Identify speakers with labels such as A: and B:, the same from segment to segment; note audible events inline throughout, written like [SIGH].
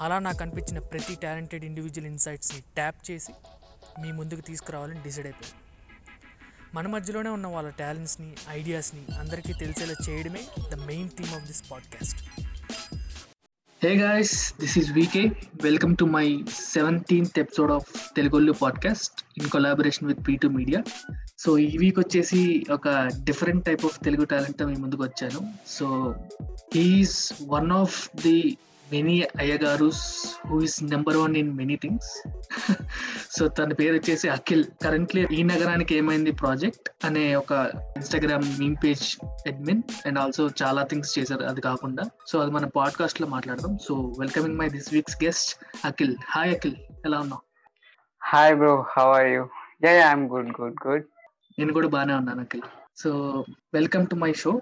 A: అలా నాకు అనిపించిన ప్రతి టాలెంటెడ్ ఇండివిజువల్ ఇన్సైట్స్ని ట్యాప్ చేసి మీ ముందుకు తీసుకురావాలని డిసైడ్ అయిపోయింది మన మధ్యలోనే ఉన్న వాళ్ళ టాలెంట్స్ని ఐడియాస్ని అందరికీ తెలిసేలా చేయడమే the main theme of this podcast.
B: Hey guys this is VK welcome to my seventeenth episode of Telugollu podcast in collaboration with P two media so ఈ వీక్ వచ్చేసి ఒక different type of Telugu talent మీ ముందుకు వచ్చాను. So he is one of the many అయ్యగారుస్ who is number one in many things so తన పేరు వచ్చేసి Akhil. Currently ఈ నగరానికి ఏమైంది ప్రాజెక్ట్ అనే ఒక Instagram meme page admin and also చాలా థింగ్స్ చేశారు. అది కాకుండా. సో అది మన పాడ్కాస్ట్లో మాట్లాడదాం. So welcoming my this week's guest Akhil. Hi Akhil. ఎలా ఉన్నావు?
C: Hi, bro. How are you? Yeah, yeah, I'm good, good, good.
B: నేను కూడా బాగానే ఉన్నాను Akhil. So welcome to my show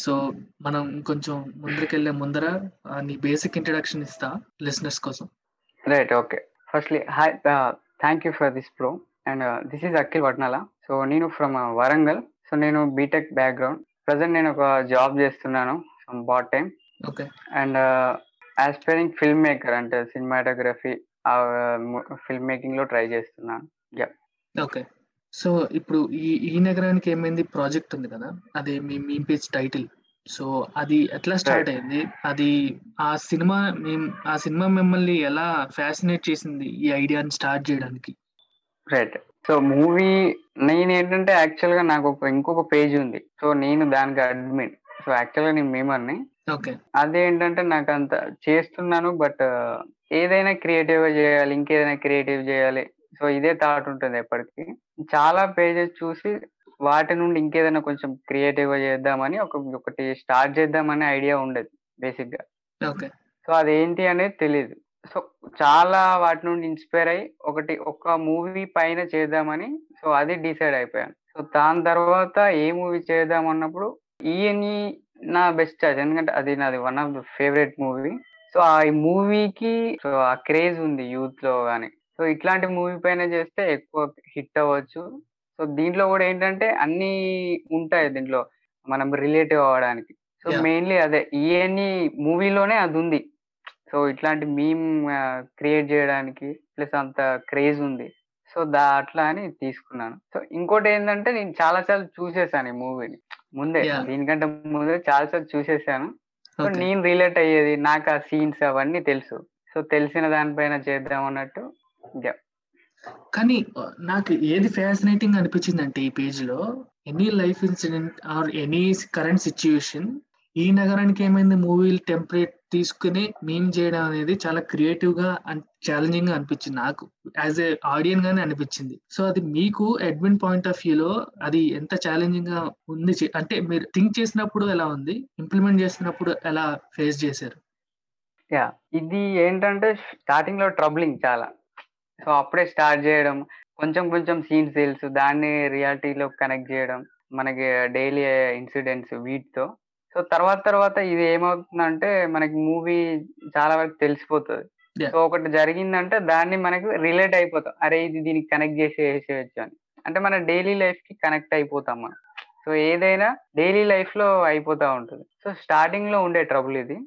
B: so మనం కొంచెం ముందరికెళ్ళే ముందర ఆ, నీ బేసిక్ ఇంట్రడక్షన్ ఇస్తా లిసనర్స్ కోసం.
C: Right, okay. Firstly, hi, uh, thank you for this, bro. And uh, this is Akhil Vatnala. So నేను ఫ్రమ్ వరంగల్ సో నేను బీటెక్ బ్యాక్గ్రౌండ్ ప్రజెంట్ నేను ఒక జాబ్ చేస్తున్నాను from part time
B: okay
C: and aspiring filmmaker అంటే cinematography film మేకింగ్లో try చేస్తున్నాను.
B: Okay so ఇప్పుడు ఈ ఈ నగరానికి ఏమైంది? ప్రాజెక్ట్ ఉంది కదా? అది మీ మీ పేజ్ టైటిల్. సో అది ఎట్లా స్టార్ట్. అయింది? అది ఆ సినిమా ఆ సినిమా మిమ్మల్ని ఎలా ఫ్యాసినేట్ చేసింది ఈ ఐడియాని స్టార్ట్ చేయడానికి?
C: రైట్ సో మూవీ నేను ఏంటంటే యాక్చువల్గా నాకు ఒక ఇంకొక పేజ్ ఉంది. సో నేను దానికి అడ్మిన్. సో యాక్చువల్గా నేను మేమర్ని.
B: ఓకే.
C: అదేంటంటే నాకు అంత చేస్తున్నాను బట్ ఏదైనా క్రియేటివ్గా చేయాలి ఇంకేదైనా క్రియేటివ్ చేయాలి సో ఇదే థాట్ ఉంటుంది ఎప్పటికీ. చాలా పేజెస్ చూసి వాటి నుండి ఇంకేదైనా కొంచెం క్రియేటివ్గా చేద్దామని ఒక ఒకటి స్టార్ట్ చేద్దామనే ఐడియా ఉండేది బేసిక్గా
B: ఓకే.
C: సో అదేంటి అనేది తెలియదు సో చాలా వాటి నుండి ఇన్స్పైర్ అయ్యి ఒకటి ఒక మూవీ పైన చేద్దామని సో అది డిసైడ్ అయిపోయాను. సో దాని తర్వాత ఏ మూవీ చేద్దాం అన్నప్పుడు ఈయన్ని నా బెస్ట్ చాయిస్ ఎందుకంటే అది నాది one of the favourite movie. So ఆ మూవీకి సో ఆ క్రేజ్ ఉంది యూత్లో కానీ సో ఇట్లాంటి మూవీ పైన చేస్తే ఎక్కువ హిట్ అవ్వచ్చు. సో దీంట్లో కూడా ఏంటంటే అన్ని ఉంటాయి దీంట్లో మనం రిలేటివ్ అవ్వడానికి. సో. మెయిన్లీ అదే ఈఎన్ని మూవీలోనే అది ఉంది. సో ఇట్లాంటి మీమ్ క్రియేట్ చేయడానికి ప్లస్ అంత క్రేజ్ ఉంది. సో దా అట్లా అని తీసుకున్నాను. సో ఇంకోటి ఏంటంటే నేను చాలా సార్లు చూసేసాను ఈ మూవీని. ముందే. దీనికంటే ముందే చాలా సార్లు చూసేసాను. సో నేను రిలేట్ అయ్యేది నాకు ఆ సీన్స్ అవన్నీ తెలుసు. సో తెలిసిన దానిపైన చేద్దాం అన్నట్టు.
B: కానీ నాకు ఏది ఫ్యాసినేటింగ్ అనిపించింది అంటే ఈ పేజ్లో any life incident or any current situation ఈ నగరానికి ఏమైంది? మూవీలు టెంపరేట్ తీసుకుని మేం చేయడం అనేది చాలా క్రియేటివ్గా అండ్ ఛాలెంజింగ్గా అనిపించింది. నాకు యాజ్ ఏ ఆడియన్ గానే అనిపించింది. సో అది మీకు అడ్మిన్ పాయింట్ ఆఫ్ వ్యూలో అది ఎంత ఛాలెంజింగ్గా ఉంది అంటే మీరు థింక్ చేసినప్పుడు ఎలా ఉంది? ఇంప్లిమెంట్ చేసినప్పుడు ఎలా ఫేస్ చేశారు?
C: యా ఇది ఏంటంటే స్టార్టింగ్లో ట్రబ్లింగ్ చాలా. సో అప్పుడే స్టార్ట్ చేయడం. కొంచెం కొంచెం సీన్స్ తెలుసు దాన్ని రియాలిటీలో కనెక్ట్ చేయడం మనకి డైలీ ఇన్సిడెంట్స్ వీటితో. సో తర్వాత తర్వాత ఇది ఏమవుతుందంటే మనకి మూవీ చాలా వరకు తెలిసిపోతుంది. సో ఒకటి జరిగిందంటే దాన్ని మనకి రిలేట్ అయిపోతాం. అరే ఇది దీనికి కనెక్ట్ చేసి వేసేయచ్చు అని. అంటే మన డైలీ లైఫ్కి కనెక్ట్ అయిపోతాం మనం. సో ఏదైనా డైలీ లైఫ్లో అయిపోతా ఉంటుంది. సో స్టార్టింగ్లో ఉండే ట్రబుల్ ఇది.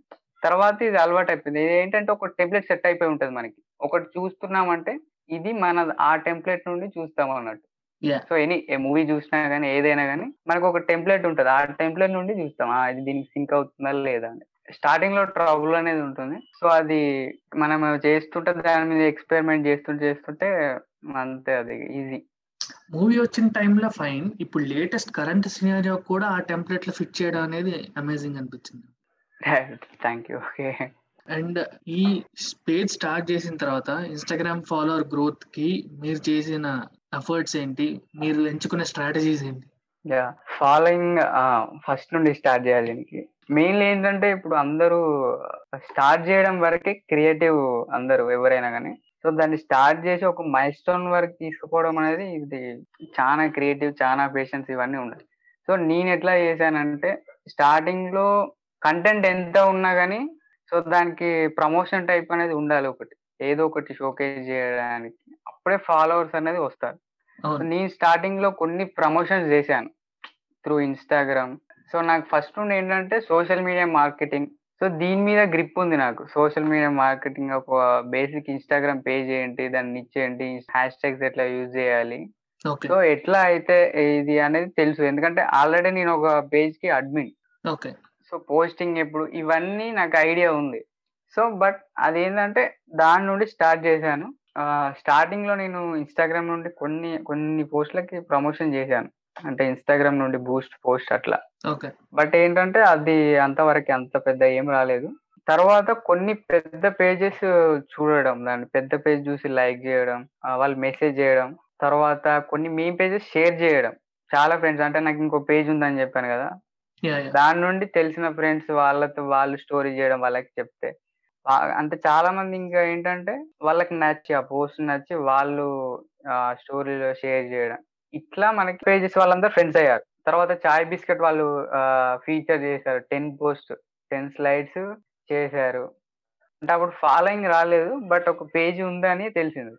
C: తర్వాత ఇది అలవాటు అయిపోయింది ఇది ఏంటంటే ఒక టెంప్లెట్ సెట్ అయిపోయి ఉంటుంది మనకి. ఒకటి చూస్తున్నామంటే ఇది మన ఆ టెంప్లెట్ నుండి చూస్తాం అన్నట్టు. సో ఎనీ ఏ మూవీ చూసినా కానీ ఏదైనా కానీ మనకు ఒక టెంప్లెట్ ఉంటుంది. ఆ టెంప్లెట్ నుండి చూస్తాం. ఆ, ఇది దీనికి సింక్ అవుతుందా లేదా అని. స్టార్టింగ్లో ట్రబుల్ అనేది ఉంటుంది. సో అది మనం చేస్తుంటే దాని మీద ఎక్స్పెరిమెంట్ చేస్తుంటే చేస్తుంటే అంతే అది ఈజీ
B: మూవీ వచ్చిన టైంలో ఫైన్ ఇప్పుడు లేటెస్ట్ కరెంట్ సినారియో కూడా ఆ టెంప్లెట్లో ఫిట్ చేయడం అనేది అమేజింగ్ అనిపించింది.
C: థ్యాంక్ యూ ఓకే
B: అండ్ ఈ పేజ్ స్టార్ట్ చేసిన తర్వాత ఇన్స్టాగ్రామ్ ఫాలోవర్ గ్రోత్కి మీరు చేసిన ఎఫర్ట్స్ ఏంటి? మీరు ఎంచుకున్న స్ట్రాటజీస్ ఏంటి?
C: యా ఫాలోయింగ్ ఫస్ట్ నుండి స్టార్ట్ చేయాలి దీనికి. మెయిన్లీ ఏంటంటే ఇప్పుడు అందరూ స్టార్ట్ చేయడం వరకే క్రియేటివ్ అందరూ ఎవరైనా కానీ. సో దాన్ని స్టార్ట్ చేసి ఒక మైల్ స్టోన్ వరకు తీసుకుపోవడం అనేది ఇది చాలా క్రియేటివ్ చాలా పేషెన్స్ ఇవన్నీ ఉన్నాయి. సో నేను ఎట్లా చేశానంటే స్టార్టింగ్లో కంటెంట్ ఎంత ఉన్నా కానీ సో దానికి ప్రమోషన్ టైప్ అనేది ఉండాలి ఒకటి. ఏదో ఒకటి షోకేజ్ చేయడానికి. అప్పుడే ఫాలోవర్స్ అనేది వస్తారు. నేను స్టార్టింగ్లో కొన్ని ప్రమోషన్స్ చేశాను త్రూ ఇన్స్టాగ్రామ్ సో నాకు ఫస్ట్ నుండి ఏంటంటే సోషల్ మీడియా మార్కెటింగ్ సో దీని మీద గ్రిప్ ఉంది నాకు. సోషల్ మీడియా మార్కెటింగ్ ఒక బేసిక్ ఇన్స్టాగ్రామ్ పేజ్ ఏంటి దాన్ని ఇచ్చేయండి హ్యాష్ ట్యాగ్స్ ఎట్లా యూజ్ చేయాలి. సో ఎట్లా అయితే ఇది అనేది తెలుసు. ఎందుకంటే ఆల్రెడీ నేను ఒక పేజ్కి అడ్మిన్
B: ఓకే.
C: సో పోస్టింగ్ ఎప్పుడు ఇవన్నీ నాకు ఐడియా ఉంది. సో బట్ అదేంటంటే దాని నుండి స్టార్ట్ చేశాను. స్టార్టింగ్లో నేను ఇన్స్టాగ్రామ్ నుండి కొన్ని కొన్ని పోస్టులకి ప్రమోషన్ చేశాను. అంటే ఇన్స్టాగ్రామ్ నుండి బూస్ట్ పోస్ట్ అట్లా. బట్ ఏంటంటే అది అంతవరకు అంత పెద్ద ఏం రాలేదు. తర్వాత కొన్ని పెద్ద పేజెస్ చూడడం దాన్ని పెద్ద పేజ్ చూసి లైక్ చేయడం వాళ్ళు మెసేజ్ చేయడం తర్వాత కొన్ని మీ పేజెస్ షేర్ చేయడం. చాలా ఫ్రెండ్స్ అంటే నాకు ఇంకో పేజ్ ఉందని చెప్పాను కదా. దాని నుండి తెలిసిన ఫ్రెండ్స్ వాళ్ళతో వాళ్ళు స్టోరీ చేయడం వాళ్ళకి చెప్తే అంటే చాలా మంది ఇంకా ఏంటంటే వాళ్ళకి నచ్చి ఆ పోస్ట్ నచ్చి వాళ్ళు స్టోరీలో షేర్ చేయడం. ఇట్లా మనకి పేజెస్ వాళ్ళందరూ ఫ్రెండ్స్ అయ్యారు. తర్వాత చాయ్ బిస్కెట్ వాళ్ళు ఫీచర్ చేశారు. టెన్ పోస్ట్ టెన్ స్లైడ్స్ చేశారు. అంటే అప్పుడు ఫాలోయింగ్ రాలేదు బట్ ఒక పేజ్ ఉందని తెలిసింది.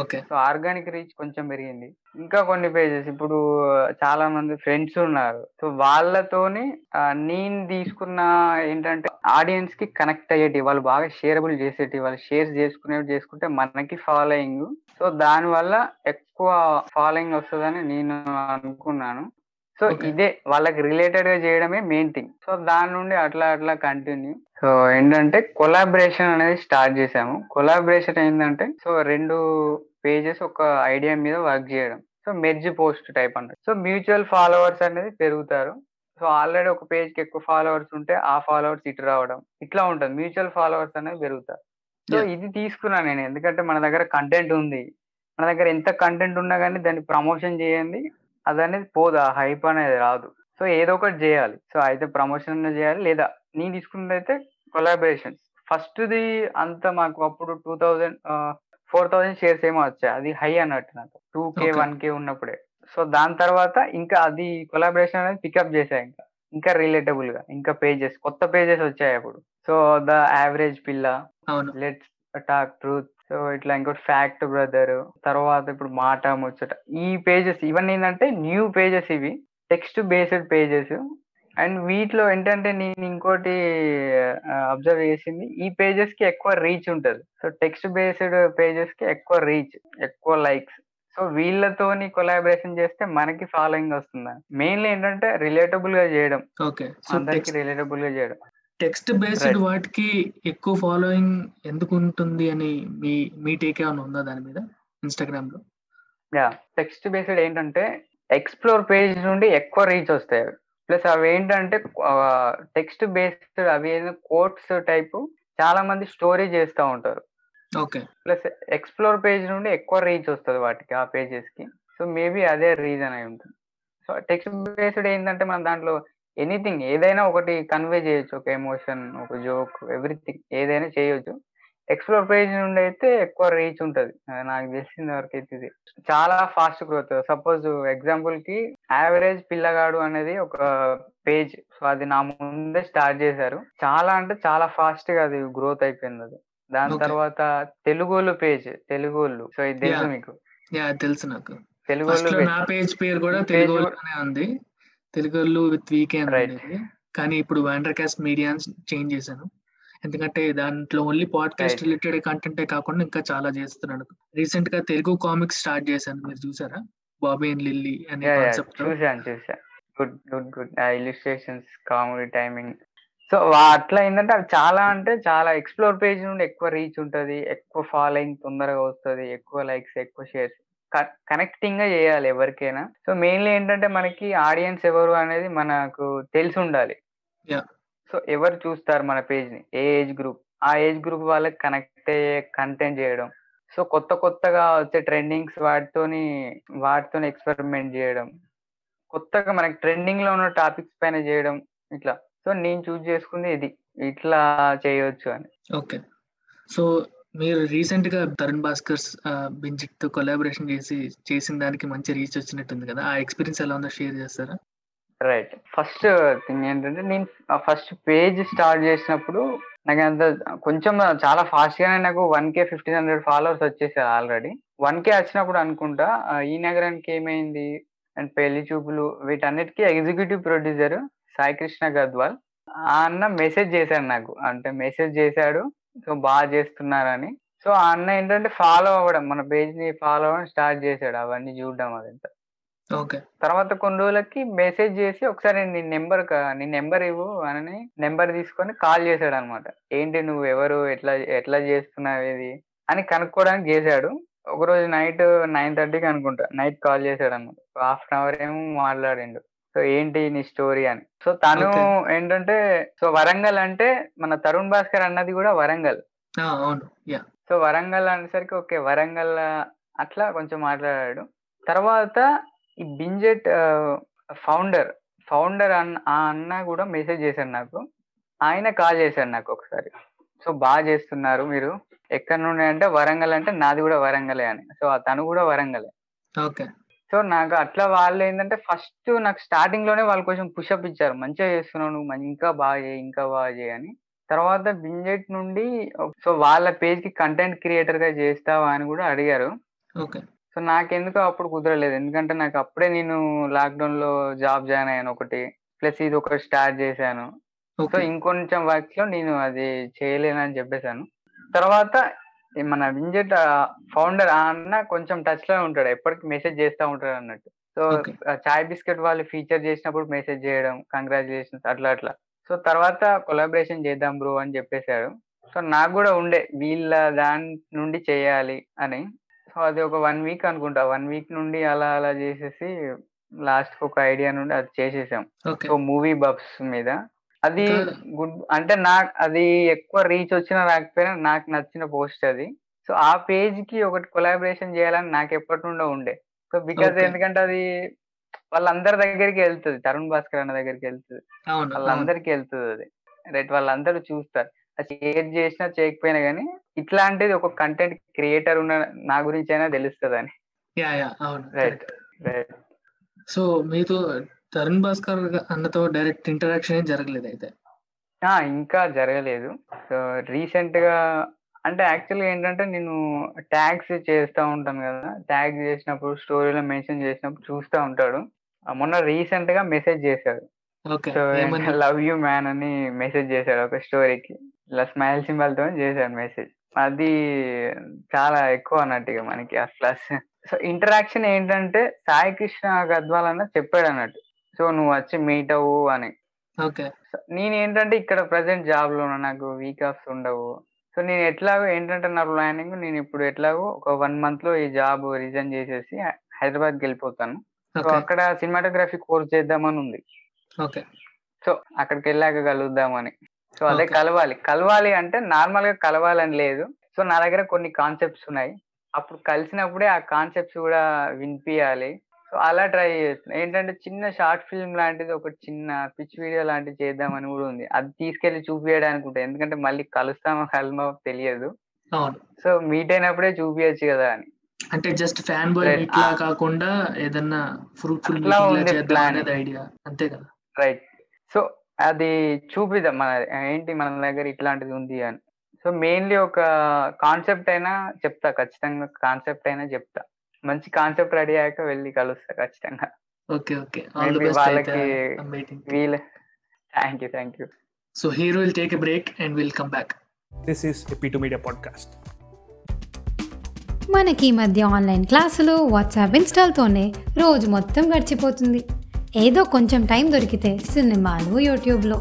B: ఓకే.
C: సో ఆర్గానిక్ రీచ్ కొంచెం పెరిగింది. ఇంకా కొన్ని పేజెస్ ఇప్పుడు చాలా మంది ఫ్రెండ్స్ ఉన్నారు. సో వాళ్ళతోని నేను తీసుకున్న ఏంటంటే ఆడియన్స్కి కనెక్ట్ అయ్యేటి వాళ్ళు బాగా షేరబుల్ చేసేటి వాళ్ళు షేర్ చేసుకునేవి చేసుకుంటే మనకి ఫాలోయింగ్. సో దాని వల్ల ఎక్కువ ఫాలోయింగ్ వస్తుందని నేను అనుకున్నాను. సో. ఇదే వాళ్ళకి రిలేటెడ్గా చేయడమే మెయిన్ థింగ్. సో దాని నుండి అట్లా అట్లా కంటిన్యూ. సో ఏంటంటే కొలాబరేషన్ అనేది స్టార్ట్ చేసాము. కొలాబరేషన్ ఏంటంటే సో రెండు పేజెస్ ఒక ఐడియా మీద వర్క్ చేయడం. సో మెర్జ్ పోస్ట్ టైప్ అన్నట్టు. సో మ్యూచువల్ ఫాలోవర్స్ అనేది పెరుగుతారు. సో ఆల్రెడీ ఒక పేజ్కి ఎక్కువ ఫాలోవర్స్ ఉంటే ఆ ఫాలోవర్స్ ఇటు రావడం. ఇట్లా ఉంటుంది. మ్యూచువల్ ఫాలోవర్స్ అనేది పెరుగుతారు. సో. ఇది తీసుకున్నాను నేను. ఎందుకంటే మన దగ్గర కంటెంట్ ఉంది. మన దగ్గర ఎంత కంటెంట్ ఉన్నా కానీ దాన్ని ప్రమోషన్ చేయండి. అది అనేది పోదు? ఆ హైప్ అనేది రాదు. సో ఏదో ఒకటి చేయాలి. సో అయితే ప్రమోషన్ చేయాలి. లేదా నేను తీసుకున్నది అయితే కొలాబరేషన్ ఫస్ట్ది అంత మాకు అప్పుడు two thousand four thousand shares ఏమో వచ్చాయి. అది హై అన్నట్టు నాకు. టూ కే. వన్ కే ఉన్నప్పుడే. సో దాని తర్వాత ఇంకా అది కొలాబరేషన్ అనేది పికప్ చేశాయి ఇంకా. ఇంకా రిలేటబుల్గా ఇంకా పేజెస్ కొత్త పేజెస్ వచ్చాయి అప్పుడు. So the average Pilla let's talk truth so ఇట్లా ఇంకోటి ఫ్యాక్ట్ బ్రదర్ తర్వాత ఇప్పుడు మాట ముచ్చట ఈ పేజెస్ ఇవన్నీ ఏంటంటే న్యూ పేజెస్ ఇవి టెక్స్ట్ బేస్డ్ పేజెస్ అండ్ వీటిలో ఏంటంటే నేను ఇంకోటి అబ్జర్వ్ చేసింది ఈ పేజెస్కి ఎక్కువ రీచ్ ఉంటది. సో టెక్స్ట్ బేస్డ్ పేజెస్కి ఎక్కువ రీచ్ ఎక్కువ లైక్స్ సో వీళ్ళతోని కొలాబరేషన్ చేస్తే మనకి ఫాలోయింగ్ వస్తుంది? మెయిన్లీ ఏంటంటే రిలేటబుల్గా చేయడం. అందరికి రిలేటబుల్గా చేయడం.
B: Text based. వాటికి ఎక్కువ ఫాలోయింగ్ ఎందుకు ఉంటుంది అని మీ మీ టేక్ ఏమైనా ఉందా దాని మీద? ఇన్స్టాగ్రామ్లో?
C: యా టెక్స్ట్ బేస్డ్ ఏంటంటే ఎక్స్ప్లోర్ పేజ్ నుండి ఎక్కువ రీచ్ వస్తాయి. ప్లస్ అవి ఏంటంటే టెక్స్ట్ బేస్డ్ అవి కోట్స్ టైప్ చాలా మంది స్టోరీ చేస్తూ ఉంటారు.
B: ఓకే
C: ప్లస్ ఎక్స్ప్లోర్ పేజ్ నుండి ఎక్కువ రీచ్ వస్తుంది వాటికి ఆ పేజెస్కి. సో మేబీ అదే రీజన్ అయి ఉంటుంది. సో టెక్స్ట్ బేస్డ్ ఏంటంటే మనం దాంట్లో ఎనీథింగ్ ఏదైనా ఒకటి కన్వే చేయొచ్చు ఒక ఎమోషన్ ఒక జోక్ ఎవ్రీథింగ్ ఏదైనా చేయొచ్చు. ఎక్స్ప్లోర్ పేజ్ నుండి అయితే ఎక్కువ రీచ్ ఉంటుంది. నాకు తెలిసిన వరకు అయితే ఇది. చాలా ఫాస్ట్ గ్రోత్. సపోజ్ ఎగ్జాంపుల్కి యావరేజ్ పిల్లగాడు అనేది ఒక పేజ్ సో అది నా ముందే స్టార్ట్ చేశారు. చాలా అంటే చాలా ఫాస్ట్గా అది గ్రోత్ అయిపోయింది అది. దాని. తర్వాత తెలుగోళ్ళు పేజ్ తెలుగోళ్ళు. సో ఇది తెలుసు. మీకు.
B: తెలుసు నాకు. నా పేజ్ పేరు కూడా తెలుగు ఉంది. తెలుగులో విత్ వీకే అని
C: Right.
B: ఉండేది కానీ ఇప్పుడు వాండర్ కాస్ట్ మీడియా చేంజ్ చేశాను. ఎందుకంటే దాంట్లో ఓన్లీ పాడ్కాస్ట్. రిలేటెడ్ కంటెంటే కాకుండా ఇంకా చాలా చేస్తున్నాడు. రీసెంట్గా తెలుగు కామిక్స్ స్టార్ట్ చేశాను. మీరు చూసారా? బాబీ అండ్ లిల్లీ అనే కాన్సెప్ట్
C: చూసాను చూసాను good good good illustrations comedy timing so అట్లా ఏంటంటే అవి చాలా అంటే చాలా ఎక్స్ప్లోర్ పేజ్ నుండి ఎక్కువ రీచ్ ఉంటది. ఎక్కువ ఫాలోయింగ్ తొందరగా వస్తుంది. ఎక్కువ లైక్స్ ఎక్కువ షేర్స్ కనెక్టింగ్గా చేయాలి ఎవరికైనా. సో మెయిన్లీ ఏంటంటే మనకి ఆడియన్స్ ఎవరు అనేది మనకు తెలిసి ఉండాలి. సో ఎవరు చూస్తారు మన పేజ్ని ఏ ఏజ్ గ్రూప్ ఆ ఏజ్ గ్రూప్ వాళ్ళకి కనెక్ట్ అయ్యే కంటెంట్ చేయడం. సో కొత్త కొత్తగా వచ్చే ట్రెండింగ్స్ వాటితోని వాటితోని ఎక్స్పెరిమెంట్ చేయడం. కొత్తగా మనకి ట్రెండింగ్లో ఉన్న టాపిక్స్ పైన చేయడం ఇట్లా. సో నేను చూస్ చేసుకుంది ఇది. ఇట్లా చేయొచ్చు అని.
B: ఓకే సో మీరు రీసెంట్గా తరుణ్ భాస్కర్ బింజిక్తో కొలాబరేషన్ చేసి చేసిన దానికి మంచి రీచ్ వచ్చినట్టుంది కదా. ఆ ఎక్స్పీరియన్స్ ఎలా ఉందో షేర్ చేస్తారా?
C: రైట్ ఫస్ట్ థింగ్ ఏంటంటే నేను ఫస్ట్ పేజ్ స్టార్ట్ చేసినప్పుడు నాకు అంత కొంచెం చాలా ఫాస్ట్ గానే నాకు one K fifteen hundred followers వచ్చేసారు ఆల్రెడీ వన్ కే వచ్చినప్పుడు అనుకుంటా ఈ నగరానికి ఏమైంది? అండ్ పెళ్ళి చూపులు వీటన్నిటికీ ఎగ్జిక్యూటివ్ ప్రొడ్యూసర్ సాయి కృష్ణ గద్వాల్ ఆ అన్న మెసేజ్ చేశాడు నాకు. అంటే మెసేజ్ చేశాడు. సో బాగా చేస్తున్నారని. సో ఆ అన్న ఏంటంటే ఫాలో అవ్వడం మన పేజ్ని ఫాలో అవ్వడం స్టార్ట్ చేశాడు. అవన్నీ చూడడం అదంతా.
B: ఓకే.
C: తర్వాత కొన్ని రోజులకి మెసేజ్ చేసి ఒకసారి నీ నెంబర్ నీ నెంబర్ ఇవ్వు అని నెంబర్ తీసుకొని కాల్ చేశాడు అనమాట ఏంటి నువ్వు ఎవరు? ఎట్లా ఎట్లా చేస్తున్నావు ఇది అని కనుక్కోవడానికి చేశాడు. ఒక రోజు నైట్ నైన్ థర్టీకి అనుకుంటా నైట్ కాల్ చేశాడు అనమాట హాఫ్ అన్ అవర్ ఏమో మాట్లాడిండు. సో ఏంటి నీ స్టోరీ అని. సో తను. ఏంటంటే సో వరంగల్ అంటే మన తరుణ్ భాస్కర్ అన్నది కూడా వరంగల్. సో వరంగల్ అనేసరికి ఓకే వరంగల్ అట్లా కొంచెం మాట్లాడాడు. తర్వాత ఈ బింజెట్ ఫౌండర్ ఫౌండర్ అన్న ఆ అన్న కూడా మెసేజ్ చేశాడు నాకు. ఆయన కాల్ చేశాడు నాకు ఒకసారి. సో బాగా చేస్తున్నారు మీరు. ఎక్కడ నుండి అంటే వరంగల్ అంటే నాది కూడా వరంగలే అని. సో తను కూడా వరంగలే.
B: ఓకే.
C: సో నాకు అట్లా వాళ్ళు ఏంటంటే ఫస్ట్ నాకు స్టార్టింగ్లోనే వాళ్ళు కొంచెం పుషప్ ఇచ్చారు. మంచిగా చేస్తున్నావు నువ్వు ఇంకా బాగా చేయి ఇంకా బాగా చేయి అని. తర్వాత బింజెట్ నుండి సో వాళ్ళ పేజ్కి కంటెంట్ క్రియేటర్గా చేస్తావా అని కూడా అడిగారు. సో నాకెందుకో అప్పుడు కుదరలేదు. ఎందుకంటే నాకు అప్పుడే నేను లాక్డౌన్లో జాబ్ జాయిన్ అయ్యాను ఒకటి. ప్లస్ ఇది ఒకటి స్టార్ట్ చేశాను. సో ఇంకొంచెం వర్క్లో నేను అది చేయలేనని చెప్పేశాను. తర్వాత మన వింజెట్ ఫౌండర్ ఆ అన్న కొంచెం టచ్లో ఉంటాడు. ఎప్పటికి మెసేజ్ చేస్తూ ఉంటాడు అన్నట్టు. సో. చాయ్ బిస్కెట్ వాళ్ళు ఫీచర్ చేసినప్పుడు మెసేజ్ చేయడం కంగ్రాచులేషన్స్ అట్లా అట్లా. సో తర్వాత కొలాబరేషన్ చేద్దాం బ్రో అని చెప్పేశాడు సో నాకు కూడా ఉండే వీళ్ళ దాని నుండి చేయాలి అని. సో అది ఒక వన్ వీక్ అనుకుంటా. వన్ వీక్ నుండి అలా అలా చేసేసి లాస్ట్ ఒక ఐడియా నుండి అది చేసేసాం. సో మూవీ బబ్స్ మీద. అది గుడ్ అంటే నాకు అది ఎక్కువ రీచ్ వచ్చినా రాకపోయినా నాకు నచ్చిన పోస్ట్ అది. సో ఆ పేజ్కి ఒకటి కొలాబరేషన్ చేయాలని నాకు ఎప్పటి నుండో ఉండే. So because
B: Okay.
C: ఎందుకంటే అది వాళ్ళందరి దగ్గరికి వెళ్తుంది. తరుణ్ భాస్కర్ అన్న దగ్గరికి వెళ్తుంది. వాళ్ళందరికి వెళ్తుంది అది. రైట్ వాళ్ళందరూ చూస్తారు. అది షేర్ చేసినా చేయకపోయినా కానీ ఇట్లాంటిది ఒక కంటెంట్ క్రియేటర్ ఉన్న నా గురించి అయినా తెలుస్తుంది అని రైట్. రైట్
B: సో మీతో తరుణ్ భాస్కర్ అన్నతో డైరెక్ట్ ఇంటరాక్షన్ జరగలేదు అయితే.
C: ఆ, ఇంకా జరగలేదు. సో రీసెంట్గా అంటే యాక్చువల్గా ఏంటంటే నేను ట్యాగ్స్ చేస్తూ ఉంటాను కదా. ట్యాగ్ చేసినప్పుడు స్టోరీలో మెన్షన్ చేసినప్పుడు చూస్తూ ఉంటాడు. మొన్న రీసెంట్గా మెసేజ్ చేశాడు. సో [LAUGHS] లవ్ యూ మ్యాన్ అని మెసేజ్ చేశాడు ఒక స్టోరీకి. ఇలా స్మైల్ సింబల్తో చేశాడు మెసేజ్. అది చాలా ఎక్కువ అన్నట్టు ఇక మనకి అసలు సో ఇంటరాక్షన్ ఏంటంటే సాయి కృష్ణ గద్వాల్ అన్న చెప్పాడు అన్నట్టు. సో నువ్వు వచ్చి మీట్ అవ్వు అని.
B: ఓకే.
C: నేను ఏంటంటే ఇక్కడ ప్రజెంట్ జాబ్లో నాకు వీక్ ఆఫ్స్ ఉండవు. సో నేను ఎట్లాగో ఏంటంటే నా ప్లానింగ్ నేను ఇప్పుడు ఎట్లాగో ఒక వన్ మంత్లో ఈ జాబ్ రిజైన్ చేసేసి హైదరాబాద్ వెళ్ళిపోతాను. సో అక్కడ సినిమాటోగ్రఫీ కోర్స్ చేద్దామని ఉంది.
B: ఓకే.
C: సో అక్కడికి వెళ్ళాక కలుద్దామని. సో అదే. కలవాలి. కలవాలి అంటే నార్మల్గా కలవాలని లేదు. సో నా దగ్గర కొన్ని కాన్సెప్ట్స్ ఉన్నాయి. అప్పుడు కలిసినప్పుడే ఆ కాన్సెప్ట్స్ కూడా వినిపించాలి సో అలా ట్రై చేస్తున్నా. ఏంటంటే చిన్న షార్ట్ ఫిల్మ్ లాంటిది ఒక చిన్న పిచ్ వీడియో లాంటిది చేద్దామని కూడా ఉంది. అది తీసుకెళ్ళి చూపించడానికి ఉంటుంది ఎందుకంటే మళ్ళీ కలుస్తామో కలమో తెలియదు. సో మీట్ అయినప్పుడే చూపించచ్చు కదా అని.
B: అంటే జస్ట్ ఫ్యాన్ బాయ్. ఇట్లా కాకుండా ఏదన్నా ఫ్రూట్ఫుల్ ఐడియా. అంతే కదా?
C: రైట్ సో అది చూపిద్దాం. మన ఏంటి మన దగ్గర ఇట్లాంటిది ఉంది అని. సో మెయిన్లీ ఒక కాన్సెప్ట్ అయినా చెప్తా. ఖచ్చితంగా కాన్సెప్ట్ అయినా చెప్తా. మంచి కాన్సెప్ట్ రెడీ అయ్యాక వెళ్ళి కలుస్తా ఖచ్చితంగా.
B: Okay okay. All the
C: Maybe
B: best అయితే
C: వాళ్ళకి wheel thank you thank you
B: so hero will take a break and will come back
D: This is a P2 Media podcast.
E: మనకి ఈ మధ్య ఆన్లైన్ క్లాసులు వాట్సాప్ ఇన్స్టాల్తోనే రోజు మొత్తం గడిచిపోతుంది. ఏదో కొంచెం టైం దొరికితే సినిమాలు యూట్యూబ్లో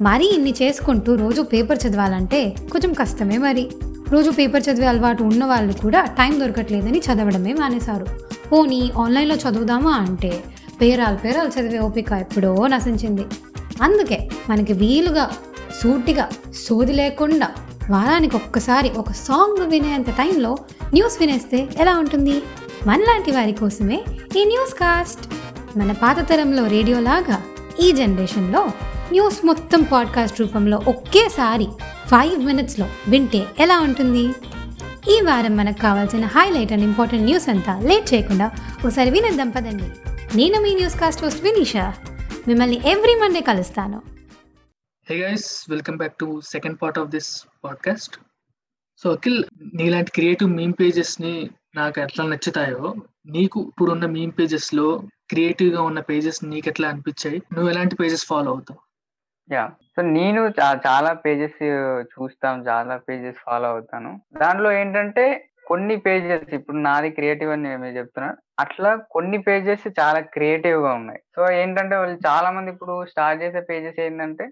E: మరీ ఇన్ని చేసుకుంటూ రోజు పేపర్ చదవాలంటే కొంచెం కష్టమే మరి. రోజు పేపర్ చదివే అలవాటు ఉన్న వాళ్ళు కూడా టైం దొరకట్లేదని చదవడమే మానేశారు. పోనీ ఆన్లైన్లో చదువుదామా అంటే పేరాలు పేరాలు చదివే ఓపిక ఎప్పుడో నశించింది. అందుకే మనకి వీలుగా సూటిగా సోది లేకుండా వారానికి ఒక్కసారి ఒక సాంగ్ వినేంత టైంలో న్యూస్ వినేస్తే ఎలా ఉంటుంది? మనలాంటి వారి కోసమే ఈ న్యూస్ కాస్ట్. మన పాత తరంలో రేడియోలాగా ఈ జనరేషన్లో న్యూస్ మొత్తం పాడ్కాస్ట్ రూపంలో ఒకేసారి ఫైవ్ మినిట్స్లో వింటే ఎలా ఉంటుంది? ఈ వారం మనకు కావాల్సిన హైలైట్ అండ్ ఇంపార్టెంట్ న్యూస్ అంతా లేట్ చేయకుండా ఒకసారి వినేద్దాం పదండి. నేను మీ న్యూస్ కాస్ట్ హోస్ట్ వినీషా. మిమ్మల్ని ఎవ్రీ మండే కలుస్తాను.
B: Hey guys welcome back to second part of this podcast so Akhil నీలాంటి క్రియేటివ్ మీమ్ పేజెస్ని నాకు ఎట్లా నచ్చుతాయో నీకు ఇప్పుడున్న మీమ్ పేజెస్లో క్రియేటివ్గా ఉన్న పేజెస్ నీకు ఎట్లా అనిపించాయి? నువ్వు ఎలాంటి పేజెస్ ఫాలో అవుతావు?
C: యా. సో నేను చాలా పేజెస్ చూస్తాను చాలా పేజెస్ ఫాలో అవుతాను. దాంట్లో ఏంటంటే కొన్ని పేజెస్ ఇప్పుడు నాది క్రియేటివ్ అని నేను చెప్తున్నాను అట్లా కొన్ని పేజెస్ చాలా క్రియేటివ్గా ఉన్నాయి. సో ఏంటంటే వాళ్ళు చాలా మంది ఇప్పుడు స్టార్ట్ చేసే పేజెస్ ఏంటంటే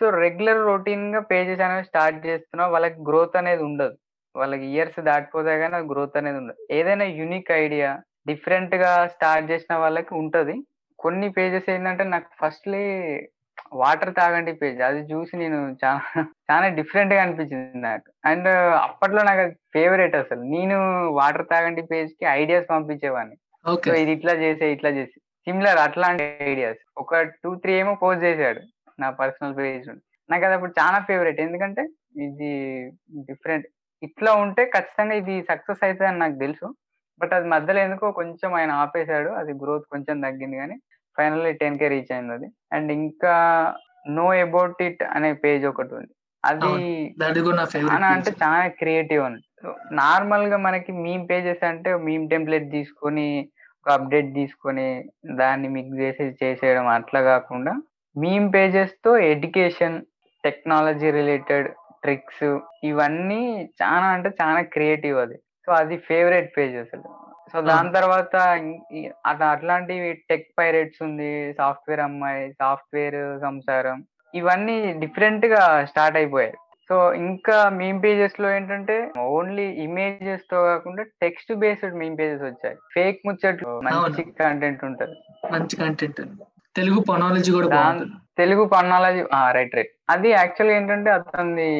C: సో రెగ్యులర్ రొటీన్గా పేజెస్ అనేవి స్టార్ట్ చేస్తున్నా వాళ్ళకి గ్రోత్ అనేది ఉండదు. వాళ్ళకి ఇయర్స్ దాటిపోతే కానీ గ్రోత్ అనేది ఉండదు. ఏదైనా యునిక్ ఐడియా డిఫరెంట్గా స్టార్ట్ చేసిన వాళ్ళకి ఉంటది. కొన్ని పేజెస్ ఏంటంటే నాకు ఫస్ట్లీ వాటర్ తాగండి పేజ్. అది చూసి నేను చాలా చాలా డిఫరెంట్గా అనిపించింది నాకు. అండ్ అప్పట్లో నాకు ఫేవరెట్ అసలు. నేను వాటర్ తాగండి పేజ్కి ఐడియాస్ పంపించేవాడిని సో ఇది ఇట్లా చేసే ఇట్లా చేసి. సిమిలర్ అట్లాంటి ఐడియాస్ ఒక టూ త్రీ ఏమో పోస్ట్ చేశాడు నా పర్సనల్ పేజ్ నాకు అది అప్పుడు చాలా ఫేవరెట్ ఎందుకంటే ఇది డిఫరెంట్ ఇట్లా ఉంటే ఖచ్చితంగా ఇది సక్సెస్ అవుతుంది అని నాకు తెలుసు. బట్ అది మధ్యలో ఎందుకో కొంచెం ఆయన ఆపేశాడు. అది గ్రోత్ కొంచెం తగ్గింది కానీ ఫైనల్లీ టెన్ కే రీచ్ అయింది అది. అండ్ ఇంకా నో అబౌట్ ఇట్ అనే పేజ్ ఒకటి ఉంది. అది అంటే చాలా క్రియేటివ్ అని నార్మల్గా మనకి మీమ్ పేజెస్ అంటే మీమ్ టెంప్లెట్ తీసుకొని ఒక అప్డేట్ తీసుకొని దాన్ని మిక్స్ చేసి చేసేయడం అట్లా కాకుండా మీమ్ పేజెస్తో ఎడ్యుకేషన్ టెక్నాలజీ రిలేటెడ్ ట్రిక్స్ ఇవన్నీ చాలా అంటే చాలా క్రియేటివ్ అది. సో అది ఫేవరెట్ పేజ్ అసలు. సో దాని తర్వాత అట్లా అట్లాంటివి టెక్ పైరేట్స్ ఉంది సాఫ్ట్వేర్ అమ్మాయి సాఫ్ట్వేర్ సంసారం. ఇవన్నీ డిఫరెంట్గా స్టార్ట్ అయిపోయాయి. సో ఇంకా మీమ్ పేజెస్లో ఏంటంటే ఓన్లీ ఇమేజెస్తో కాకుండా టెక్స్ట్ బేస్డ్ మీమ్ పేజెస్ వచ్చాయి. ఫేక్ ముచ్చట్లు మంచి కంటెంట్ ఉంటది.
B: మంచి కంటెంట్ తెలుగు పొనాలజీ కూడా
C: తెలుగు పన్నాలజీ రైట్ రైట్ అది యాక్చువల్గా ఏంటంటే అతనిది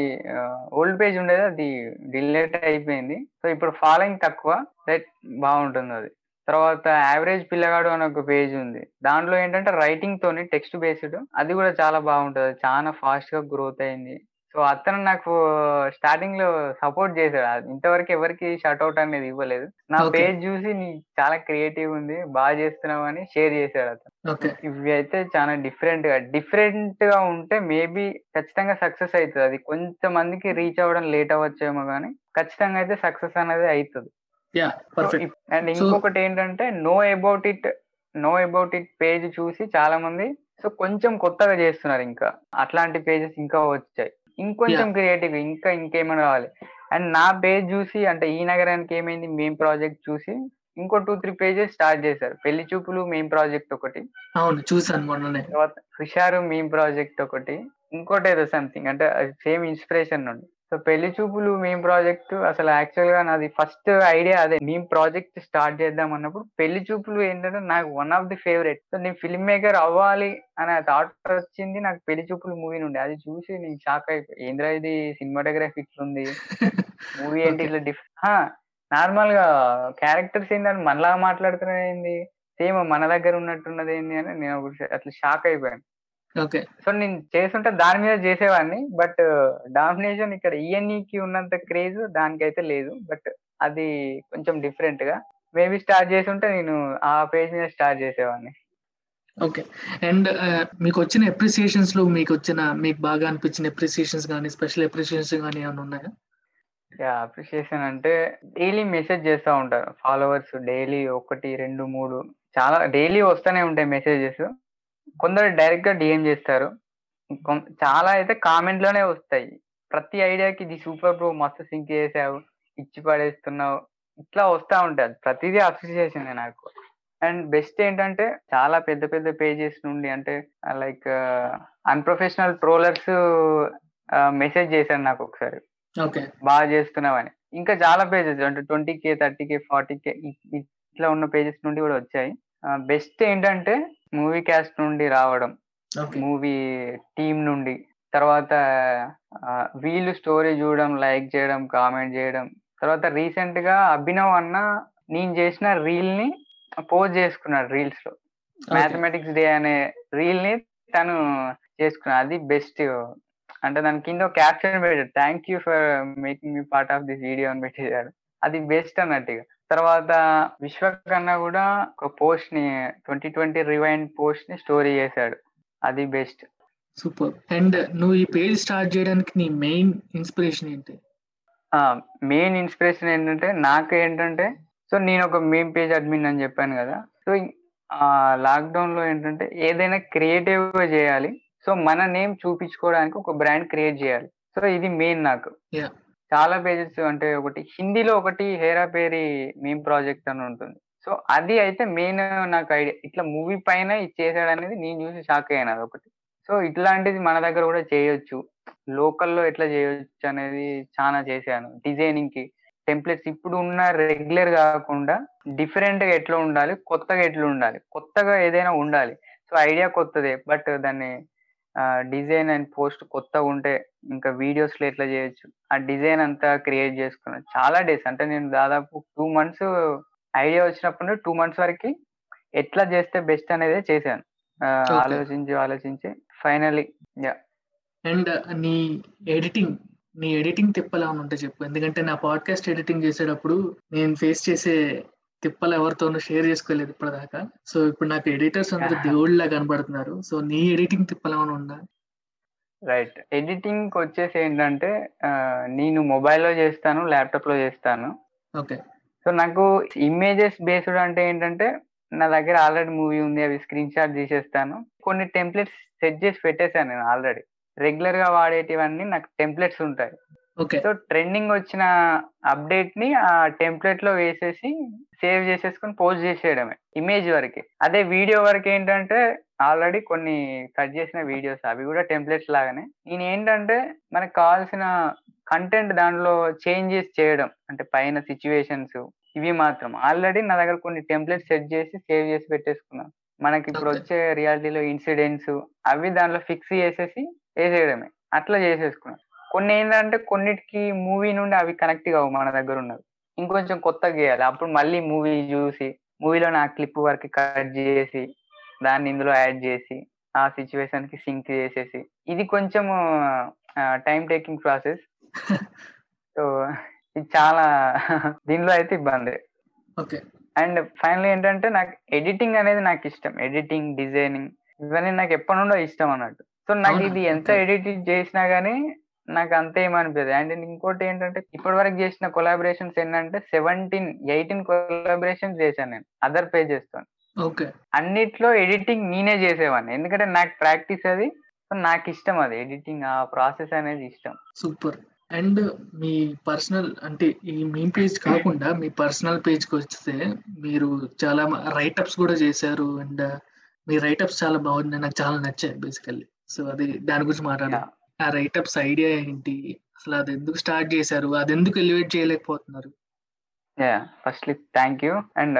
C: ఓల్డ్ పేజ్ ఉండేది అది డిలేట్ అయిపోయింది. సో ఇప్పుడు ఫాలోయింగ్ తక్కువ రైట్ బాగుంటుంది అది. తర్వాత యావరేజ్ పిల్లగాడు అని ఒక పేజ్ ఉంది. దాంట్లో ఏంటంటే రైటింగ్ తోని టెక్స్ట్ బేస్డ్ అది కూడా చాలా బాగుంటది. చాలా ఫాస్ట్గా గ్రోత్ అయింది. సో అతను నాకు స్టార్టింగ్లో సపోర్ట్ చేశాడు. ఇంతవరకు ఎవరికి షట్అవుట్ అనేది ఇవ్వలేదు. నా. పేజ్ చూసి నీ చాలా క్రియేటివ్ ఉంది బాగా చేస్తున్నావు అని షేర్ చేశాడు అతను. ఇవి అయితే చాలా డిఫరెంట్గా డిఫరెంట్గా ఉంటే మేబీ ఖచ్చితంగా సక్సెస్ అవుతుంది. అది కొంతమందికి రీచ్ అవ్వడం లేట్ అవ్వచ్చేమో కానీ ఖచ్చితంగా అయితే సక్సెస్ అనేది అవుతుంది. అండ్ ఇంకొకటి ఏంటంటే know about it know about it page చూసి చాలా మంది సో కొంచెం కొత్తగా చేస్తున్నారు ఇంకా. అట్లాంటి పేజెస్ ఇంకా వచ్చాయి. ఇంకొంచెం క్రియేటివ్ ఇంకా ఇంకేమైనా కావాలి. అండ్ నా పేజ్ చూసి అంటే ఈ నగరానికి ఏమైంది మేం ప్రాజెక్ట్ చూసి ఇంకో టూ త్రీ పేజెస్ స్టార్ట్ చేశారు. పెళ్ళి చూపులు మేం ప్రాజెక్ట్ ఒకటి.
B: అవును చూసాను మొన్ననే.
C: తర్వాత హుషారు మీమ్ ప్రాజెక్ట్ ఒకటి. ఇంకోటి ఏదో సంథింగ్ అంటే సేమ్ ఇన్స్పిరేషన్ నుండి. సో పెళ్ళి చూపులు మీమ్ ప్రాజెక్ట్ అసలు యాక్చువల్గా నాది ఫస్ట్ ఐడియా అదే. మీమ్ ప్రాజెక్ట్ స్టార్ట్ చేద్దాం అన్నప్పుడు పెళ్ళి చూపులు ఏంటంటే నాకు one of the favourite so నేను ఫిల్మ్ మేకర్ అవ్వాలి అనే థాట్ వచ్చింది. నాకు పెళ్ళి చూపులు మూవీ నుండి. అది చూసి నేను షాక్ అయిపోయి ఏంద్రా ఇది? సినిమాటోగ్రఫీ ఇట్లుంది. [LAUGHS] మూవీ ఏంటి ఇట్లా డిఫ్ నార్మల్గా క్యారెక్టర్స్ ఏంటని మనలా మాట్లాడుతున్నది ఏంది సేమ్ మన దగ్గర ఉన్నట్టున్నది ఏంది అని నేను అట్లా షాక్ అయిపోయాను.
B: ఓకే.
C: సో నేను చేస్తుంటే దాని మీద చేసేవాడిని. బట్ డామినేషన్ ఇక్కడ ఈఎన్ఈకి ఉన్నంత క్రేజ్ దానికైతే లేదు. బట్ అది కొంచెం డిఫరెంట్గా మేబీ స్టార్ట్ చేసి ఉంటే నేను ఆ పేజ్ మీద స్టార్ట్ చేసేవాడిని.
B: ఓకే. అండ్ మీకు వచ్చిన అప్రిసియేషన్స్లో మీకు వచ్చిన మీకు బాగా అనిపించిన అప్రిసియేషన్స్ కానీ స్పెషల్ అప్రిసియేషన్స్ కానీ ఏమైనా ఉన్నాయా?
C: అప్రిషియేషన్ అంటే డైలీ మెసేజ్ చేస్తూ ఉంటారు ఫాలోవర్స్ డైలీ ఒకటి రెండు మూడు. చాలా డైలీ వస్తూనే ఉంటాయి మెసేజెస్. కొందరు డైరెక్ట్గా డిఎం చేస్తారు. చాలా అయితే కామెంట్లోనే వస్తాయి. ప్రతి ఐడియాకి ఇది సూపర్ బ్రో మస్తు సింక్ చేసావు ఇచ్చి పడేస్తున్నావు ఇట్లా వస్తా ఉంటుంది. ప్రతిదీ అప్రిసియేషన్ నాకు. అండ్ బెస్ట్ ఏంటంటే చాలా పెద్ద పెద్ద పేజెస్ నుండి అంటే లైక్ అన్ప్రొఫెషనల్ ట్రోలర్స్ మెసేజ్ చేశారు నాకు ఒకసారి.
B: ఓకే
C: బాగా చేస్తున్నావని. ఇంకా చాలా పేజెస్ అంటే twenty K thirty K forty K ఇట్లా ఉన్న పేజెస్ నుండి కూడా వచ్చాయి. బెస్ట్ ఏంటంటే మూవీ క్యాస్ట్ నుండి రావడం. మూవీ టీమ్ నుండి. తర్వాత వీళ్ళు స్టోరీ చూడడం లైక్ చేయడం కామెంట్ చేయడం. తర్వాత రీసెంట్గా అభినవ్ అన్న నేను చేసిన రీల్ని పోస్ట్ చేసుకున్నాడు రీల్స్లో. మ్యాథమెటిక్స్ డే అనే రీల్ని తను చేసుకున్నా అది బెస్ట్ అంటే దాని కింద క్యాప్షన్ పెట్టాడు. Thank you for making me part of this video అని పెట్టేశాడు. అది బెస్ట్ అన్నట్టుగా. తర్వాత విశ్వకన్నా కూడా ఒక పోస్ట్ని ట్వంటీ ట్వంటీ రివైండ్ పోస్ట్ని స్టోరీ చేశాడు. అది బెస్ట్.
B: సూపర్. అండ్ నువ్వు ఈ పేజ్ స్టార్ట్ చేయడానికి నీ మెయిన్ ఇన్స్పిరేషన్ ఏంటి?
C: మెయిన్ ఇన్స్పిరేషన్ ఏంటంటే నాకు ఏంటంటే సో నేను ఒక మెయిన్ పేజ్ అడ్మిన్ అని చెప్పాను కదా. సో లాక్డౌన్లో ఏంటంటే ఏదైనా క్రియేటివ్గా చేయాలి. సో మన నేమ్ చూపించుకోవడానికి ఒక బ్రాండ్ క్రియేట్ చేయాలి. సో ఇది మెయిన్ నాకు. చాలా పేజెస్ అంటే ఒకటి హిందీలో ఒకటి హేరా పేరి మేమ్ ప్రాజెక్ట్ అని ఉంటుంది. సో అది అయితే మెయిన్ నాకు ఐడియా ఇట్లా మూవీ పైన ఇది అనేది నేను చూసి షాక్ అయ్యాను అది ఒకటి సో ఇట్లాంటిది మన దగ్గర కూడా చేయొచ్చు. లోకల్లో ఎట్లా చేయొచ్చు అనేది చాలా చేశాను. డిజైనింగ్కి. టెంప్లెట్స్ ఇప్పుడు ఉన్న రెగ్యులర్ కాకుండా డిఫరెంట్గా ఎట్లా ఉండాలి కొత్తగా ఎట్లా ఉండాలి కొత్తగా ఏదైనా ఉండాలి. సో ఐడియా కొత్తదే బట్ దాన్ని డిజైన్ అండ్ పోస్ట్ కొత్తగా ఉంటే ఇంకా వీడియోస్లో ఎట్లా చేయొచ్చు? ఆ డిజైన్ అంతా క్రియేట్ చేసుకున్నాను చాలా డేస్ అంటే నేను దాదాపు టూ మంత్స్ ఐడియా వచ్చినప్పుడు టూ మంత్స్ వరకు ఎట్లా చేస్తే బెస్ట్ అనేది చేశాను. ఆలోచించి ఆలోచించి ఫైనలీ
B: అండ్ నీ ఎడిటింగ్ నీ ఎడిటింగ్ తిప్పలు ఉంటే చెప్పు. ఎందుకంటే నా పాడ్కాస్ట్ ఎడిటింగ్ చేసేటప్పుడు నేను ఫేస్ చేసే తిప్పలు ఎవరితోనూ షేర్ చేసుకోలేదు ఇప్పటిదాకా. సో ఇప్పుడు నాకు ఎడిటర్స్ అందరూ దేవుళ్ళ కనబడుతున్నారు. సో నీ ఎడిటింగ్ తిప్పలు ఏమైనా ఉందా?
C: రైట్ ఎడిటింగ్ వచ్చేసి ఏంటంటే నేను మొబైల్లో చేస్తాను ల్యాప్టాప్లో చేస్తాను.
B: ఓకే
C: సో నాకు ఇమేజెస్ బేస్డ్ అంటే ఏంటంటే నా దగ్గర ఆల్రెడీ మూవీ ఉంది అవి స్క్రీన్ షాట్ తీసేస్తాను. కొన్ని టెంప్లెట్స్ సెట్ చేసి పెట్టేశాను నేను ఆల్రెడీ రెగ్యులర్గా వాడేటివన్నీ నాకు టెంప్లెట్స్ ఉంటాయి. సో ట్రెండింగ్ వచ్చిన అప్డేట్ని ఆ టెంప్లెట్లో వేసేసి సేవ్ చేసేసుకొని పోస్ట్ చేసేయడమే ఇమేజ్ వరకే. అదే వీడియో వరకు ఏంటంటే ఆల్రెడీ కొన్ని కట్ చేసిన వీడియోస్ అవి కూడా టెంప్లెట్స్ లాగానే. నేను ఏంటంటే మనకు కావాల్సిన కంటెంట్ దాంట్లో చేంజెస్ చేయడం అంటే పైన సిచ్యువేషన్స్ ఇవి మాత్రం. ఆల్రెడీ నా దగ్గర కొన్ని టెంప్లెట్స్ సెట్ చేసి సేవ్ చేసి పెట్టేసుకున్నాను మనకి ఇప్పుడు. వచ్చే రియాలిటీలో ఇన్సిడెంట్స్ అవి దాంట్లో ఫిక్స్ చేసేసి వేసేయడమే. అట్లా చేసేసుకున్నాను కొన్ని ఏంటంటే కొన్నిటికి మూవీ నుండి అవి కనెక్ట్ కావు మన దగ్గర ఉన్నవి. ఇంకొంచెం కొత్తగా చేయాలి అప్పుడు మళ్ళీ మూవీ చూసి మూవీలో నా క్లిప్ వరకు కట్ చేసి దాన్ని ఇందులో యాడ్ చేసి ఆ సిచ్యువేషన్కి సింక్ చేసేసి. ఇది కొంచెం టైం టేకింగ్ ప్రాసెస్ సో ఇది చాలా [LAUGHS] దీనిలో అయితే ఇబ్బంది.
B: ఓకే.
C: అండ్ ఫైనల్ ఏంటంటే నాకు ఎడిటింగ్ అనేది నాకు ఇష్టం. ఎడిటింగ్ డిజైనింగ్ ఇవన్నీ నాకు ఎప్పటి నుండో ఇష్టం అన్నట్టు. సో నాకు? ఇది ఎంత. ఎడిట్ చేసినా గానీ నాకు అంత ఏమనిపించదు అండ్ ఇంకోటి ఏంటంటే ఇప్పటి వరకు చేసిన కొలాబరేషన్స్ ఏంటంటే సెవెంటీన్ ఎయిటీన్ కొలాబరేషన్స్ చేశాను నేను. అదర్ పేజెస్తో
B: ఓకే.
C: అన్నిట్లో ఎడిటింగ్ నేనే చేసేవాడిని ఎందుకంటే నాకు ప్రాక్టీస్ అది నాకు ఇష్టం అది. ఎడిటింగ్ ఆ ప్రాసెస్ అనేది ఇష్టం.
B: సూపర్. అండ్ మీ పర్సనల్ అంటే ఈ మెయిన్ పేజ్ కాకుండా మీ పర్సనల్ పేజ్కి వస్తే మీరు చాలా రైటప్స్ కూడా చేశారు. అండ్ మీ రైటప్స్ చాలా బాగున్నాయి. నాకు చాలా నచ్చాయి బేసికల్లీ సో అది దాని గురించి మాట్లాడాలి ఆ రైటప్స్ ఐడియా ఏంటి? అసలు అది ఎందుకు స్టార్ట్ చేశారు? అది ఎందుకు ఎలివేట్ చేయలేకపోతున్నారు?
C: Yeah firstly thank you and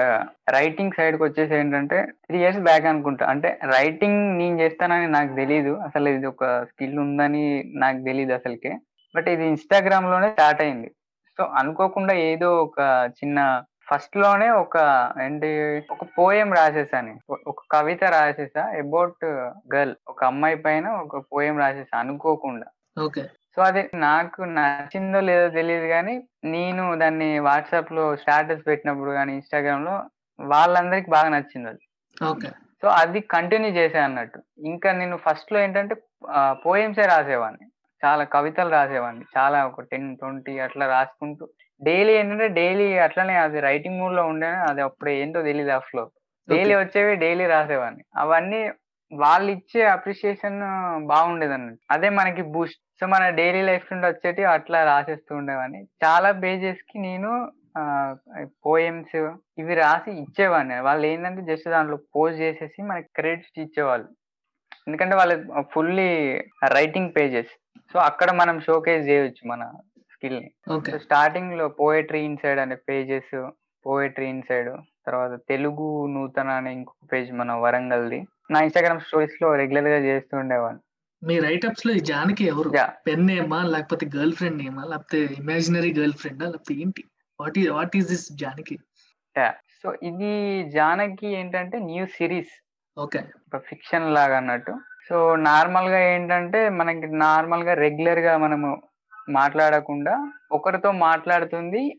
C: writing సైడ్కి వచ్చేసి ఏంటంటే త్రీ ఇయర్స్ బ్యాక్ అనుకుంటా. అంటే రైటింగ్ నేను చేస్తానని నాకు తెలియదు అసలు ఇది ఒక స్కిల్ ఉందని నాకు తెలియదు అసలుకే. బట్ ఇది ఇన్స్టాగ్రామ్లోనే స్టార్ట్ అయింది. సో అనుకోకుండా ఏదో ఒక చిన్న ఫస్ట్లోనే ఒక ఏంటి ఒక పోయం రాసేసాను. ఒక కవిత రాసేసా అబౌట్ గర్ల్ ఒక అమ్మాయి పైన ఒక పోయం రాసేసా అనుకోకుండా.
B: ఓకే.
C: సో అది నాకు నచ్చిందో లేదో తెలియదు కానీ నేను దాన్ని వాట్సాప్లో స్టాటస్ పెట్టినప్పుడు కానీ ఇన్స్టాగ్రామ్లో వాళ్ళందరికి బాగా నచ్చింది అది.
B: ఓకే.
C: సో అది కంటిన్యూ చేసా అన్నట్టు. ఇంకా నేను ఫస్ట్లో ఏంటంటే పోయమ్సే రాసేవాడిని. చాలా కవితలు రాసేవాడిని. చాలా ఒక టెన్ ట్వంటీ అట్లా రాసుకుంటూ డైలీ ఏంటంటే డైలీ అట్లనే అది రైటింగ్ మూడ్లో ఉండే అది అప్పుడు ఏంటో తెలియదు ఆ ఫ్లో డైలీ వచ్చేవి డైలీ రాసేవాడిని. అవన్నీ వాళ్ళు ఇచ్చే అప్రిషియేషన్ బాగుండేది అన్నట్టు. అదే మనకి బూస్ట్ సో మన డైలీ లైఫ్ నుండి వచ్చేటి అట్లా రాసేస్తూ ఉండేవాడిని. చాలా పేజెస్కి నేను పోయమ్స్ ఇవి రాసి ఇచ్చేవాడిని. వాళ్ళు ఏంటంటే జస్ట్ దాంట్లో పోస్ట్ చేసేసి మనకి క్రెడిట్స్ ఇచ్చేవాళ్ళు. ఎందుకంటే వాళ్ళ ఫుల్లీ రైటింగ్ పేజెస్ సో అక్కడ మనం షోకేస్ చేయొచ్చు మన స్కిల్. ని స్టార్టింగ్లో పోయట్రీ ఇన్సైడ్ అనే పేజెస్ పోయట్రీ ఇన్సైడ్ తర్వాత తెలుగు నూతన అనే ఇంకొక పేజ్ మన వరంగల్ది. నా ఇన్స్టాగ్రామ్ స్టోరీస్లో రెగ్యులర్గా చేస్తూ ఉండేవాడిని
B: మీ రైటప్స్లో ఈ జానకి ఎవరు? పెన్ నేమా లేకపోతే గర్ల్ ఫ్రెండ్ నేమా లేకపోతే ఇమాజినరీ గర్ల్ ఫ్రెండా లేకపోతే ఏంటి? వాట్ ఈ what is this Janaki?
C: So ఇది జానకి ఏంటంటే న్యూ సిరీస్.
B: ఓకే.
C: ఫిక్షన్ లాగా అన్నట్టు. సో నార్మల్గా ఏంటంటే మనకి నార్మల్గా రెగ్యులర్గా మనము మాట్లాడకుండా ఒకరితో మాట్లాడుతుంది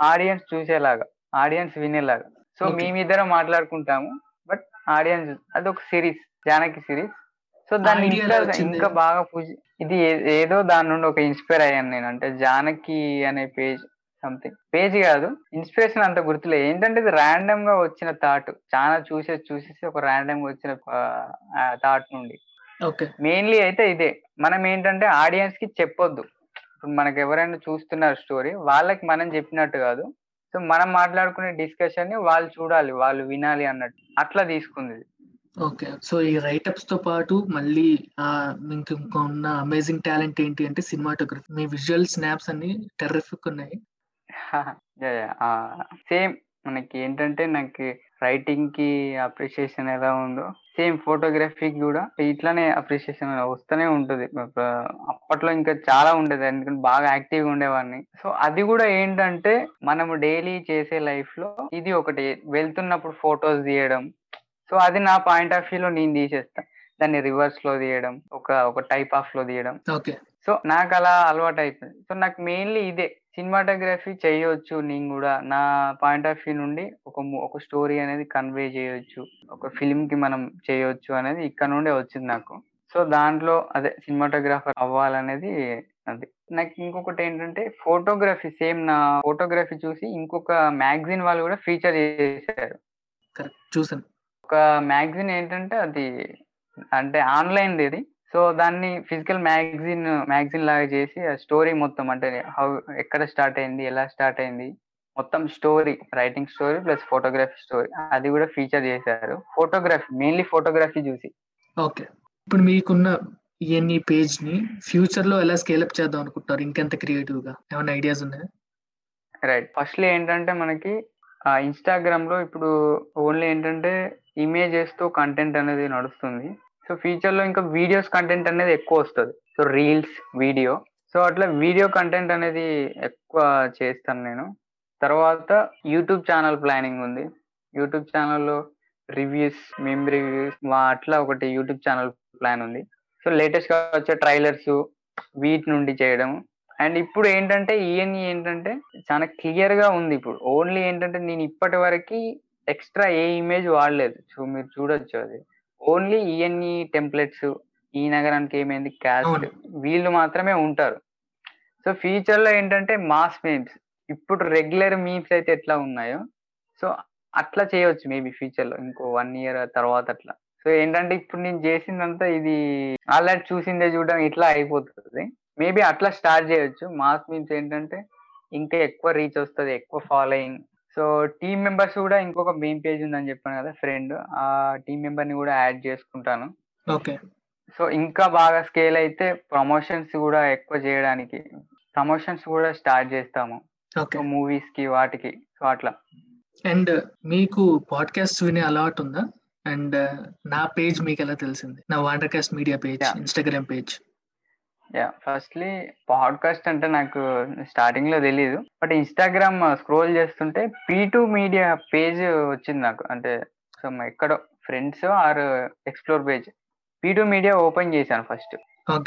C: ఆడియన్స్ చూసేలాగా ఆడియన్స్ వినేలాగా. సో. మేమిద్దరం మాట్లాడుకుంటాము బట్ ఆడియన్స్ అది ఒక సిరీస్ జానకి సిరీస్. సో దాన్ని ఇంకా బాగా పూజ ఇది ఏదో దాని నుండి ఒక ఇన్స్పైర్ అయ్యాను నేను. అంటే జానకి అనే పేజ్ సంథింగ్ పేజ్ కాదు ఇన్స్పిరేషన్ అంత గుర్తులే ఏంటంటే ఇది ర్యాండమ్గా వచ్చిన థాట్ చాలా చూసేసి చూసేసి ఒక ర్యాండమ్గా వచ్చిన థాట్ నుండి. మెయిన్లీ అయితే ఇదే. మనం ఏంటంటే ఆడియన్స్కి చెప్పొద్దు. ఇప్పుడు మనకి ఎవరైనా చూస్తున్నారు స్టోరీ వాళ్ళకి మనం చెప్పినట్టు కాదు. సో మనం మాట్లాడుకునే డిస్కషన్ని వాళ్ళు చూడాలి వాళ్ళు వినాలి అన్నట్టు. అట్లా తీసుకుంది.
B: ఓకే. సో ఈ రైటప్స్తో పాటు మళ్ళీ మీకు ఇంకా ఉన్న అమేజింగ్ టాలెంట్ ఏంటి అంటే సినిమాటోగ్రఫీ మీ విజువల్ స్నాప్స్ అన్ని టెర్రిఫిక్ ఉన్నాయి. [LAUGHS]
C: సేమ్ మనకి ఏంటంటే నాకు రైటింగ్కి అప్రిషియేషన్ ఎలా ఉందో. సేమ్ ఫోటోగ్రఫీకి కూడా ఇట్లానే అప్రిషియేషన్ వస్తూనే ఉంటుంది. అప్పట్లో ఇంకా చాలా ఉండేది. ఎందుకంటే బాగా యాక్టివ్గా ఉండేవాడిని. సో అది కూడా ఏంటంటే మనము డైలీ చేసే లైఫ్లో ఇది ఒకటి. వెళ్తున్నప్పుడు ఫొటోస్ తీయడం. సో అది నా పాయింట్ ఆఫ్ వ్యూలో నేను తీసేస్తా. దాన్ని రివర్స్లో తీయడం. ఒక ఒక టైప్ ఆఫ్లో తీయడం. సో నాకు అలా అలవాటు అయిపోయింది సో నాకు మెయిన్లీ ఇదే. సినిమాటోగ్రఫీ చేయొచ్చు నేను కూడా. నా పాయింట్ ఆఫ్ వ్యూ నుండి ఒక ఒక స్టోరీ అనేది కన్వే చేయొచ్చు. ఒక ఫిల్మ్కి మనం చేయొచ్చు అనేది ఇక్కడ నుండే వచ్చింది నాకు. సో దాంట్లో అదే సినిమాటోగ్రాఫర్ అవ్వాలనేది అది. నాకు ఇంకొకటి ఏంటంటే ఫోటోగ్రఫీ సేమ్ నా ఫోటోగ్రఫీ చూసి ఇంకొక మ్యాగజైన్ వాళ్ళు కూడా ఫీచర్ చేశారు.
B: చూసాను
C: ఒక మ్యాగజైన్ ఏంటంటే అది అంటే ఆన్లైన్ ఇది సో దాన్ని ఫిజికల్ మ్యాగజైన్ మ్యాగజైన్ లాగా చేసి ఆ స్టోరీ మొత్తం అంటే హౌ ఎక్కడ స్టార్ట్ అయింది ఎలా స్టార్ట్ అయింది మొత్తం story writing story plus photography story. అది కూడా ఫీచర్ చేశారు. ఫోటోగ్రఫీ మెయిన్లీ ఫోటోగ్రఫీ చూసి.
B: ఓకే. ఇప్పుడు మీకున్న ఈఎన్ఈ పేజ్ని ఫ్యూచర్లో ఎలా స్కేలప్ చేద్దాం అనుకుంటారు ఇంకెంత క్రియేటివ్గా ఏమైనా ఐడియాస్ ఉన్నాయా?
C: రైట్. ఫస్ట్లీ ఏంటంటే మనకి ఇన్స్టాగ్రామ్లో ఇప్పుడు ఓన్లీ ఏంటంటే ఇమేజెస్తో కంటెంట్ అనేది నడుస్తుంది. సో ఫ్యూచర్లో ఇంకా వీడియోస్ కంటెంట్ అనేది ఎక్కువ వస్తుంది. సో రీల్స్ వీడియో సో అట్లా వీడియో కంటెంట్ అనేది ఎక్కువ చేస్తాను నేను. తర్వాత యూట్యూబ్ ఛానల్ ప్లానింగ్ ఉంది. యూట్యూబ్ ఛానల్లో రివ్యూస్ మేమ్ రివ్యూస్ అట్లా ఒకటి యూట్యూబ్ ఛానల్ ప్లాన్ ఉంది. సో లేటెస్ట్గా వచ్చే ట్రైలర్స్ వీటి నుండి చేయడం. అండ్ ఇప్పుడు ఏంటంటే ఈఎన్ఈ ఏంటంటే చాలా క్లియర్గా ఉంది ఇప్పుడు. ఓన్లీ ఏంటంటే నేను ఇప్పటి వరకు ఎక్స్ట్రా ఏ ఇమేజ్ వాడలేదు. సో మీరు చూడొచ్చు అది. ఓన్లీ ఈఎన్ఈ టెంప్లెట్స్ ఈ నగరానికి ఏమైంది? క్యాస్ట్. వీళ్ళు మాత్రమే ఉంటారు. సో ఫ్యూచర్లో ఏంటంటే మాస్ మీమ్స్. ఇప్పుడు రెగ్యులర్ మీమ్స్ అయితే ఎట్లా ఉన్నాయో సో అట్లా చేయొచ్చు మేబీ ఫ్యూచర్లో ఇంకో వన్ ఇయర్ తర్వాత అట్లా. సో ఏంటంటే ఇప్పుడు నేను చేసిందంతా ఇది ఆల్రెడీ చూసిందే చూడడం ఇట్లా అయిపోతుంది. మేబీ అట్లా స్టార్ట్ చేయొచ్చు. మాస్ మీమ్స్ ఏంటంటే ఇంకా ఎక్కువ రీచ్ వస్తుంది ఎక్కువ ఫాలోయింగ్ సో టీమ్ మెంబర్స్ కూడా ఇంకొక మెయిన్ పేజ్ ఉందని చెప్పాను కదా ఫ్రెండ్. ఆ టీమ్ మెంబర్ని కూడా యాడ్ చేసుకుంటాను.
B: ఓకే.
C: సో ఇంకా బాగా స్కేల్ అయితే ప్రమోషన్స్ కూడా ఎక్కువ చేయడానికి ప్రమోషన్స్ కూడా స్టార్ట్ చేస్తాము. మూవీస్కి వాటికి సో అట్లా.
B: అండ్ మీకు పాడ్కాస్ట్ వినే అలవాటు ఉందా? అండ్ నా పేజ్ మీకు ఎలా తెలిసింది? నా Wandercast media page. Instagram page.
C: Yeah firstly podcast అంటే నాకు స్టార్టింగ్లో తెలియదు బట్ ఇన్స్టాగ్రామ్ స్క్రోల్ చేస్తుంటే పీ టూ మీడియా పేజ్ వచ్చింది నాకు. అంటే సో ఎక్కడో friends or explore page P two media open చేశాను ఫస్ట్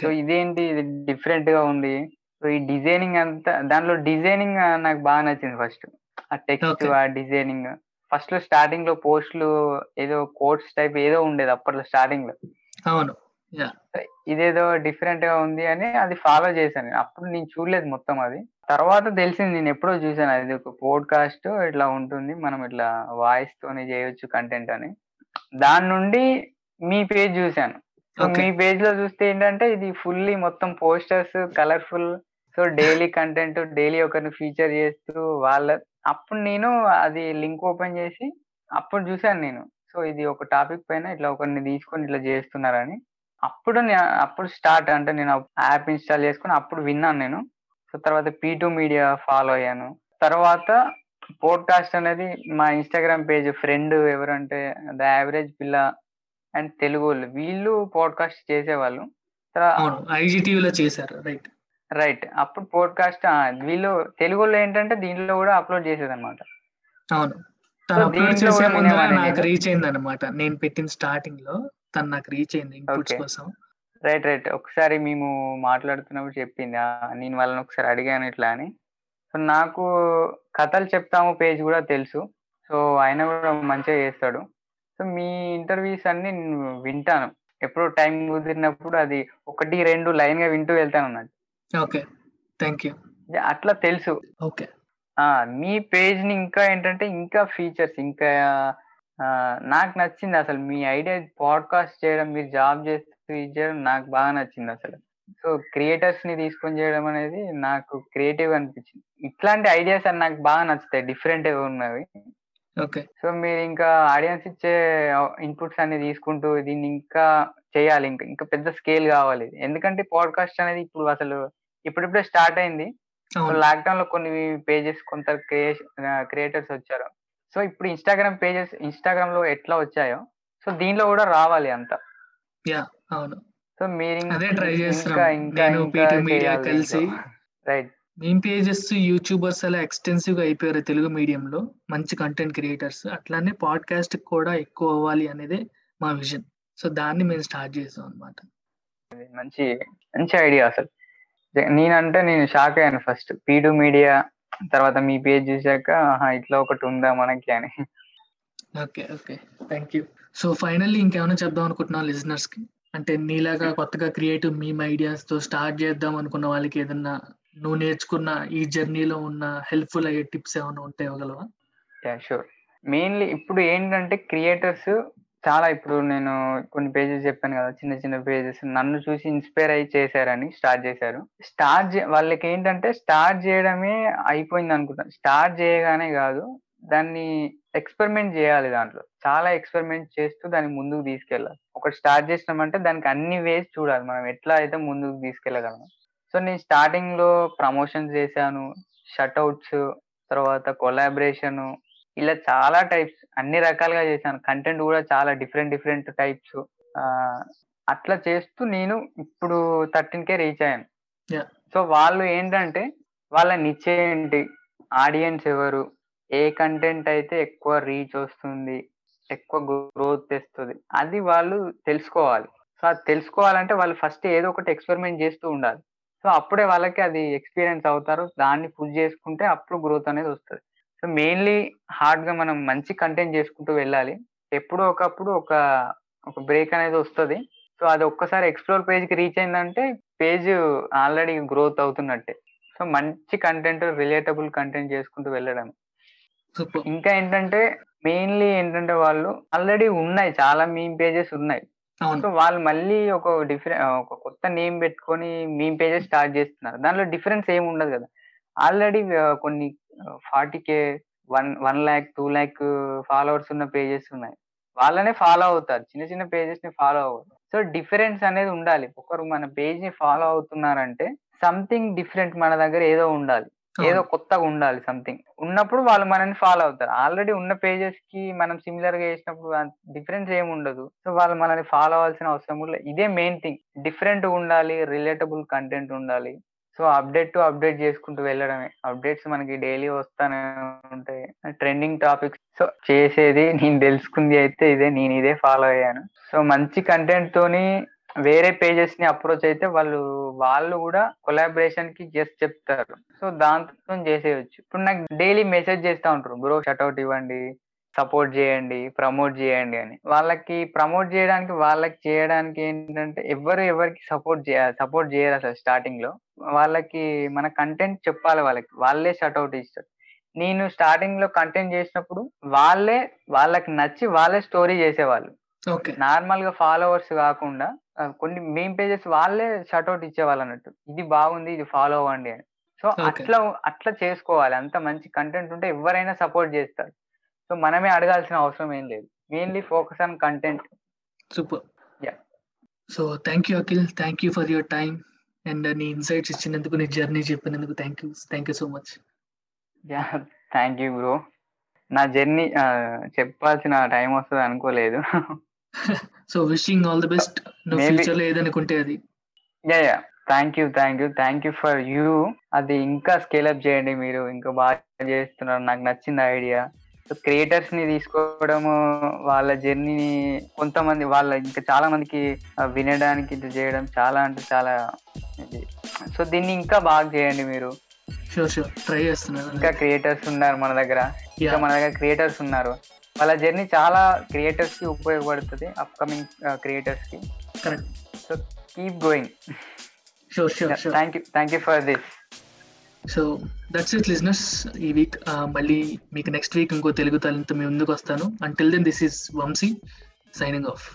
C: సో ఇదేంటి? ఇది డిఫరెంట్గా ఉంది. సో ఈ డిజైనింగ్ అంతా దాంట్లో డిజైనింగ్ నాకు బాగా నచ్చింది ఫస్ట్ ఆ టెక్స్ట్. ఆ డిజైనింగ్ ఫస్ట్లో స్టార్టింగ్లో పోస్టులు ఏదో కోట్స్ టైప్ ఏదో ఉండేది అప్పట్లో స్టార్టింగ్లో.
B: అవును.
C: ఇదేదో డిఫరెంట్గా ఉంది అని అది ఫాలో చేశాను. అప్పుడు నేను చూడలేదు మొత్తం అది. తర్వాత తెలిసింది నేను ఎప్పుడో చూసాను అది ఒక పోడ్కాస్ట్ ఇట్లా ఉంటుంది. మనం ఇట్లా వాయిస్ తోనే చేయొచ్చు కంటెంట్ అని. దాని నుండి మీ పేజ్ చూశాను. మీ పేజ్లో చూస్తే ఏంటంటే ఇది ఫుల్లీ మొత్తం posters colourful so daily content daily ఒకరిని ఫీచర్ చేస్తూ వాళ్ళ అప్పుడు నేను అది లింక్ ఓపెన్ చేసి అప్పుడు చూశాను నేను. సో ఇది ఒక టాపిక్ పైన ఇట్లా ఒకరిని తీసుకొని ఇట్లా చేస్తున్నారని. అప్పుడు నే- అప్పుడు స్టార్ట్ అంటే నేను యాప్ ఇన్స్టాల్ చేసుకుని అప్పుడు విన్నాను నేను. సో తర్వాత పీ టూ మీడియా ఫాలో అయ్యాను. తర్వాత పోడ్కాస్ట్ అనేది మా ఇన్స్టాగ్రామ్ పేజ్ ఫ్రెండ్ ఎవరంటే the average Pilla and Telugu వాళ్ళు వీళ్ళు పోడ్కాస్ట్ చేసేవాళ్ళు.
B: ఐజీటీవీలో చేశారు రైట్
C: రైట్ అప్పుడు పోడ్కాస్ట్ వీళ్ళు తెలుగు వాళ్ళు ఏంటంటే దీంట్లో కూడా అప్లోడ్ చేసేది అనమాట
B: అవును. తను అప్లోడ్ చేసే
C: వినేవాడిని
B: నాకు. రీచ్ అయింది అనమాట నేను పెట్టిన స్టార్టింగ్లో తను నాకు రీచ్ అయింది ఇన్పుట్స్. కోసం.
C: రైట్ రైట్ ఒకసారి మేము మాట్లాడుతున్నప్పుడు చెప్పింది? నేను వాళ్ళని ఒకసారి అడిగాను ఇట్లా అని. సో నాకు కథలు చెప్తాము పేజ్ కూడా తెలుసు. సో ఆయన కూడా మంచిగా చేస్తాడు. సో మీ ఇంటర్వ్యూస్ అన్ని నేను వింటాను. ఎప్పుడు టైం కుదిరినప్పుడు అది ఒకటి రెండు లైన్గా వింటూ వెళ్తాను అన్నట్టు.
B: ఓకే థ్యాంక్ యూ
C: అట్లా తెలుసు.
B: ఓకే
C: మీ పేజ్ని ఇంకా ఏంటంటే ఇంకా ఫీచర్స్ ఇంకా నాకు నచ్చింది అసలు. మీ ఐడియా పాడ్కాస్ట్ చేయడం మీరు జాబ్ చేస్తూ ఇది చేయడం నాకు బాగా నచ్చింది అసలు. సో క్రియేటర్స్ని తీసుకొని చేయడం అనేది నాకు క్రియేటివ్ అనిపించింది. ఇట్లాంటి ఐడియాస్ అని నాకు బాగా నచ్చుతాయి. డిఫరెంట్ ఉన్నవి.
B: ఓకే.
C: సో మీరు ఇంకా ఆడియన్స్ ఇచ్చే ఇన్పుట్స్ అన్ని తీసుకుంటూ దీన్ని ఇంకా చేయాలి. ఇంకా ఇంకా పెద్ద స్కేల్ కావాలి. ఎందుకంటే పాడ్కాస్ట్ అనేది ఇప్పుడు అసలు ఇప్పుడిప్పుడే స్టార్ట్ అయింది. సో లాక్డౌన్లో కొన్ని పేజెస్ కొంత క్రియేటర్స్ వచ్చారు. సో ఇప్పుడు ఇన్స్టాగ్రామ్ పేజెస్ ఇన్స్టాగ్రామ్లో ఎట్లా వచ్చాయో సో దీనిలో కూడా రావాలి అంత.
B: యా అవును.
C: సో మీరు
B: అదే try చేస్తున్నాం. నేను Media కలిసి.
C: రైట్
B: మేము పేజెస్ యూట్యూబర్స్ అలా ఎక్స్టెన్సివ్గా అయిపోయారు తెలుగు మీడియంలో. మంచి కంటెంట్ క్రియేటర్స్. అట్లానే పాడ్కాస్ట్ కూడా ఎక్కువ అవ్వాలి అనేది మా విజన్. సో దాన్ని మేము స్టార్ట్ చేసాం అనమాట
C: మంచి మంచి ఐడియా అసలు. నేనంటే నేను షాక్ అయ్యాను ఫస్ట్ పీటు మీడియా తర్వాత మీ పేజ్ చూసాక ఇట్లా ఒకటి ఉందా మనకి అని.
B: Okay okay. Thank you so finally ఇంకేమైనా చెప్దాం అనుకుంటున్నాం లిజనర్స్కి? అంటే నీలాగా కొత్తగా క్రియేటివ్ మీమ్ ఐడియాస్తో స్టార్ట్ చేద్దాం అనుకున్న వాళ్ళకి ఏదన్నా నువ్వు నేర్చుకున్న ఈ జర్నీలో ఉన్న హెల్ప్ఫుల్ అయ్యే టిప్స్ ఏమైనా ఉంటే ఇవ్వగలవా?
C: షూర్ మెయిన్లీ ఇప్పుడు ఏంటంటే క్రియేటర్స్ చాలా ఇప్పుడు నేను కొన్ని పేజెస్ చెప్పాను కదా చిన్న చిన్న పేజెస్ నన్ను చూసి ఇన్స్పైర్ అయ్యి చేశారని స్టార్ట్ చేశారు. స్టార్ట్ వాళ్ళకి ఏంటంటే స్టార్ట్ చేయడమే అయిపోయింది అనుకుంటాను స్టార్ట్ చేయగానే కాదు దాన్ని ఎక్స్పెరిమెంట్ చేయాలి దాంట్లో. చాలా ఎక్స్పెరిమెంట్ చేస్తూ దాన్ని ముందుకు తీసుకెళ్ళాలి. ఒకటి స్టార్ట్ చేసినామంటే దానికి అన్ని వేస్ చూడాలి. మనం ఎట్లా అయితే ముందుకు తీసుకెళ్ళగలం సో నేను స్టార్టింగ్లో ప్రమోషన్స్ చేశాను షట్అవుట్స్ తర్వాత కొలాబరేషన్ ఇలా చాలా టైప్స్ అన్ని రకాలుగా చేశాను. కంటెంట్ కూడా చాలా డిఫరెంట్ డిఫరెంట్ టైప్స్ అట్లా చేస్తూ నేను ఇప్పుడు థర్టీన్ కే రీచ్ అయ్యాను. సో వాళ్ళు ఏంటంటే వాళ్ళ నిచ్చే ఏంటి ఆడియన్స్ ఎవరు ఏ కంటెంట్ అయితే ఎక్కువ రీచ్ వస్తుంది ఎక్కువ గ్రోత్ తెస్తుంది అది వాళ్ళు తెలుసుకోవాలి. సో అది తెలుసుకోవాలంటే వాళ్ళు ఫస్ట్ ఏదో ఒకటి ఎక్స్పెరిమెంట్ చేస్తూ ఉండాలి. సో అప్పుడే వాళ్ళకి అది ఎక్స్పీరియన్స్ అవుతారు. దాన్ని పుష్ చేసుకుంటే అప్పుడు గ్రోత్ అనేది వస్తుంది. సో మెయిన్లీ హార్డ్గా మనం మంచి కంటెంట్ చేసుకుంటూ వెళ్ళాలి. ఎప్పుడో ఒకప్పుడు ఒక ఒక బ్రేక్ అనేది వస్తుంది. సో అది ఒక్కసారి ఎక్స్ప్లోర్ పేజ్కి రీచ్ అయిందంటే పేజ్ ఆల్రెడీ గ్రోత్ అవుతున్నట్టే. సో మంచి కంటెంట్ రిలేటబుల్ కంటెంట్ చేసుకుంటూ వెళ్ళడం. ఇంకా ఏంటంటే మెయిన్లీ ఏంటంటే వాళ్ళు ఆల్రెడీ ఉన్నాయి. చాలా మీమ్ పేజెస్ ఉన్నాయి. సో వాళ్ళు మళ్ళీ ఒక డిఫరెంట్ ఒక కొత్త నేమ్ పెట్టుకొని మీమ్ పేజెస్ స్టార్ట్ చేస్తున్నారు. దానిలో డిఫరెన్స్ ఏమి ఉండదు కదా. ఆల్రెడీ కొన్ని forty K one one lakh two lakh followers ఉన్న పేజెస్ ఉన్నాయి. వాళ్ళనే ఫాలో అవుతారు. చిన్న చిన్న పేజెస్ని ఫాలో అవుతారు సో డిఫరెన్స్ అనేది ఉండాలి. ఒకరు మన పేజ్ని ఫాలో అవుతున్నారంటే సంథింగ్ డిఫరెంట్ మన దగ్గర ఏదో ఉండాలి. ఏదో కొత్తగా ఉండాలి సంథింగ్ ఉన్నప్పుడు వాళ్ళు మనల్ని ఫాలో అవుతారు. ఆల్రెడీ ఉన్న పేజెస్కి మనం సిమిలర్గా చేసినప్పుడు డిఫరెన్స్ ఏమి ఉండదు. సో వాళ్ళు మనల్ని ఫాలో అవ్వాల్సిన అవసరం కూడా. ఇదే మెయిన్ థింగ్ డిఫరెంట్ ఉండాలి రిలేటబుల్ కంటెంట్ ఉండాలి. సో అప్డేట్ టు అప్డేట్ చేసుకుంటూ వెళ్ళడమే. అప్డేట్స్ మనకి డైలీ వస్తానే ఉంటాయి. Trending topics. సో చేసేది నేను తెలుసుకుంది అయితే ఇదే నేను ఇదే ఫాలో అయ్యాను. సో మంచి కంటెంట్ తోని వేరే పేజెస్ని అప్రోచ్ అయితే వాళ్ళు వాళ్ళు కూడా కొలాబరేషన్కి జస్ట్ చెప్తారు. సో దాంతో చేసేయచ్చు. ఇప్పుడు నాకు డైలీ మెసేజ్ చేస్తూ ఉంటారు. బ్రో షట్అవుట్ ఇవ్వండి. సపోర్ట్ చేయండి ప్రమోట్ చేయండి అని. వాళ్ళకి ప్రమోట్ చేయడానికి వాళ్ళకి చేయడానికి ఏంటంటే ఎవరు ఎవరికి సపోర్ట్ చేయాలి సపోర్ట్ చేయరు అసలు స్టార్టింగ్లో. వాళ్ళకి మన కంటెంట్ చెప్పాలి వాళ్ళకి. వాళ్ళే షట్అవుట్ ఇస్తారు. నేను స్టార్టింగ్లో కంటెంట్ చేసినప్పుడు వాళ్ళే వాళ్ళకి నచ్చి వాళ్ళే స్టోరీ చేసేవాళ్ళు. నార్మల్గా ఫాలోవర్స్ కాకుండా కొన్ని మెయిన్ పేజెస్ వాళ్ళే షట్అవుట్ ఇచ్చేవాళ్ళు అన్నట్టు. ఇది బాగుంది ఇది ఫాలో అవ్వండి అని. సో. అట్లా అట్లా చేసుకోవాలి. అంత మంచి కంటెంట్ ఉంటే ఎవరైనా సపోర్ట్ చేస్తారు. సో మనమే అడగాల్సిన అవసరం ఏం లేదు. Mainly focus on content
B: super
C: Yeah.
B: So thank you Akhil thank you for your time and నీ ఇన్సైట్స్ ఇచ్చినందుకు నీ జర్నీ చెప్పినందుకు. Thank you thank you so much
C: yeah thank you bro నా జర్నీ చెప్పాల్సిన టైం వస్తుంది అనుకోలేదు.
B: So wishing all the best నువ్వు ఫ్యూచర్లో ఏదనుకుంటే అది.
C: Yeah yeah thank you thank you thank you for you అది ఇంకా స్కేల్ అప్ చేయండి మీరు. ఇంకా బాగా చేస్తున్నారు. నాకు నచ్చింది ఐడియా క్రియేటర్స్ని తీసుకోవడము వాళ్ళ జర్నీని కొంతమంది వాళ్ళ ఇంకా చాలా మందికి వినడానికి ఇది చేయడం చాలా అంటే చాలా ఇది. సో దీన్ని ఇంకా బాగా చేయండి మీరు.
B: షూర్ షూర్ ట్రై చేస్తున్నాను
C: ఇంకా క్రియేటర్స్ ఉన్నారు మన దగ్గర. ఇంకా. మన దగ్గర క్రియేటర్స్ ఉన్నారు. వాళ్ళ జర్నీ చాలా క్రియేటర్స్కి ఉపయోగపడుతుంది upcoming క్రియేటర్స్కి.
B: Correct
C: so keep going
B: sure sure sure
C: thank you thank you for this
B: so that's it listeners ఈ వీక్ మళ్ళీ మీకు నెక్స్ట్ వీక్ ఇంకో తెలుగు తల్లితో మీ ముందుకు వస్తాను. Until then this is Vamsi signing off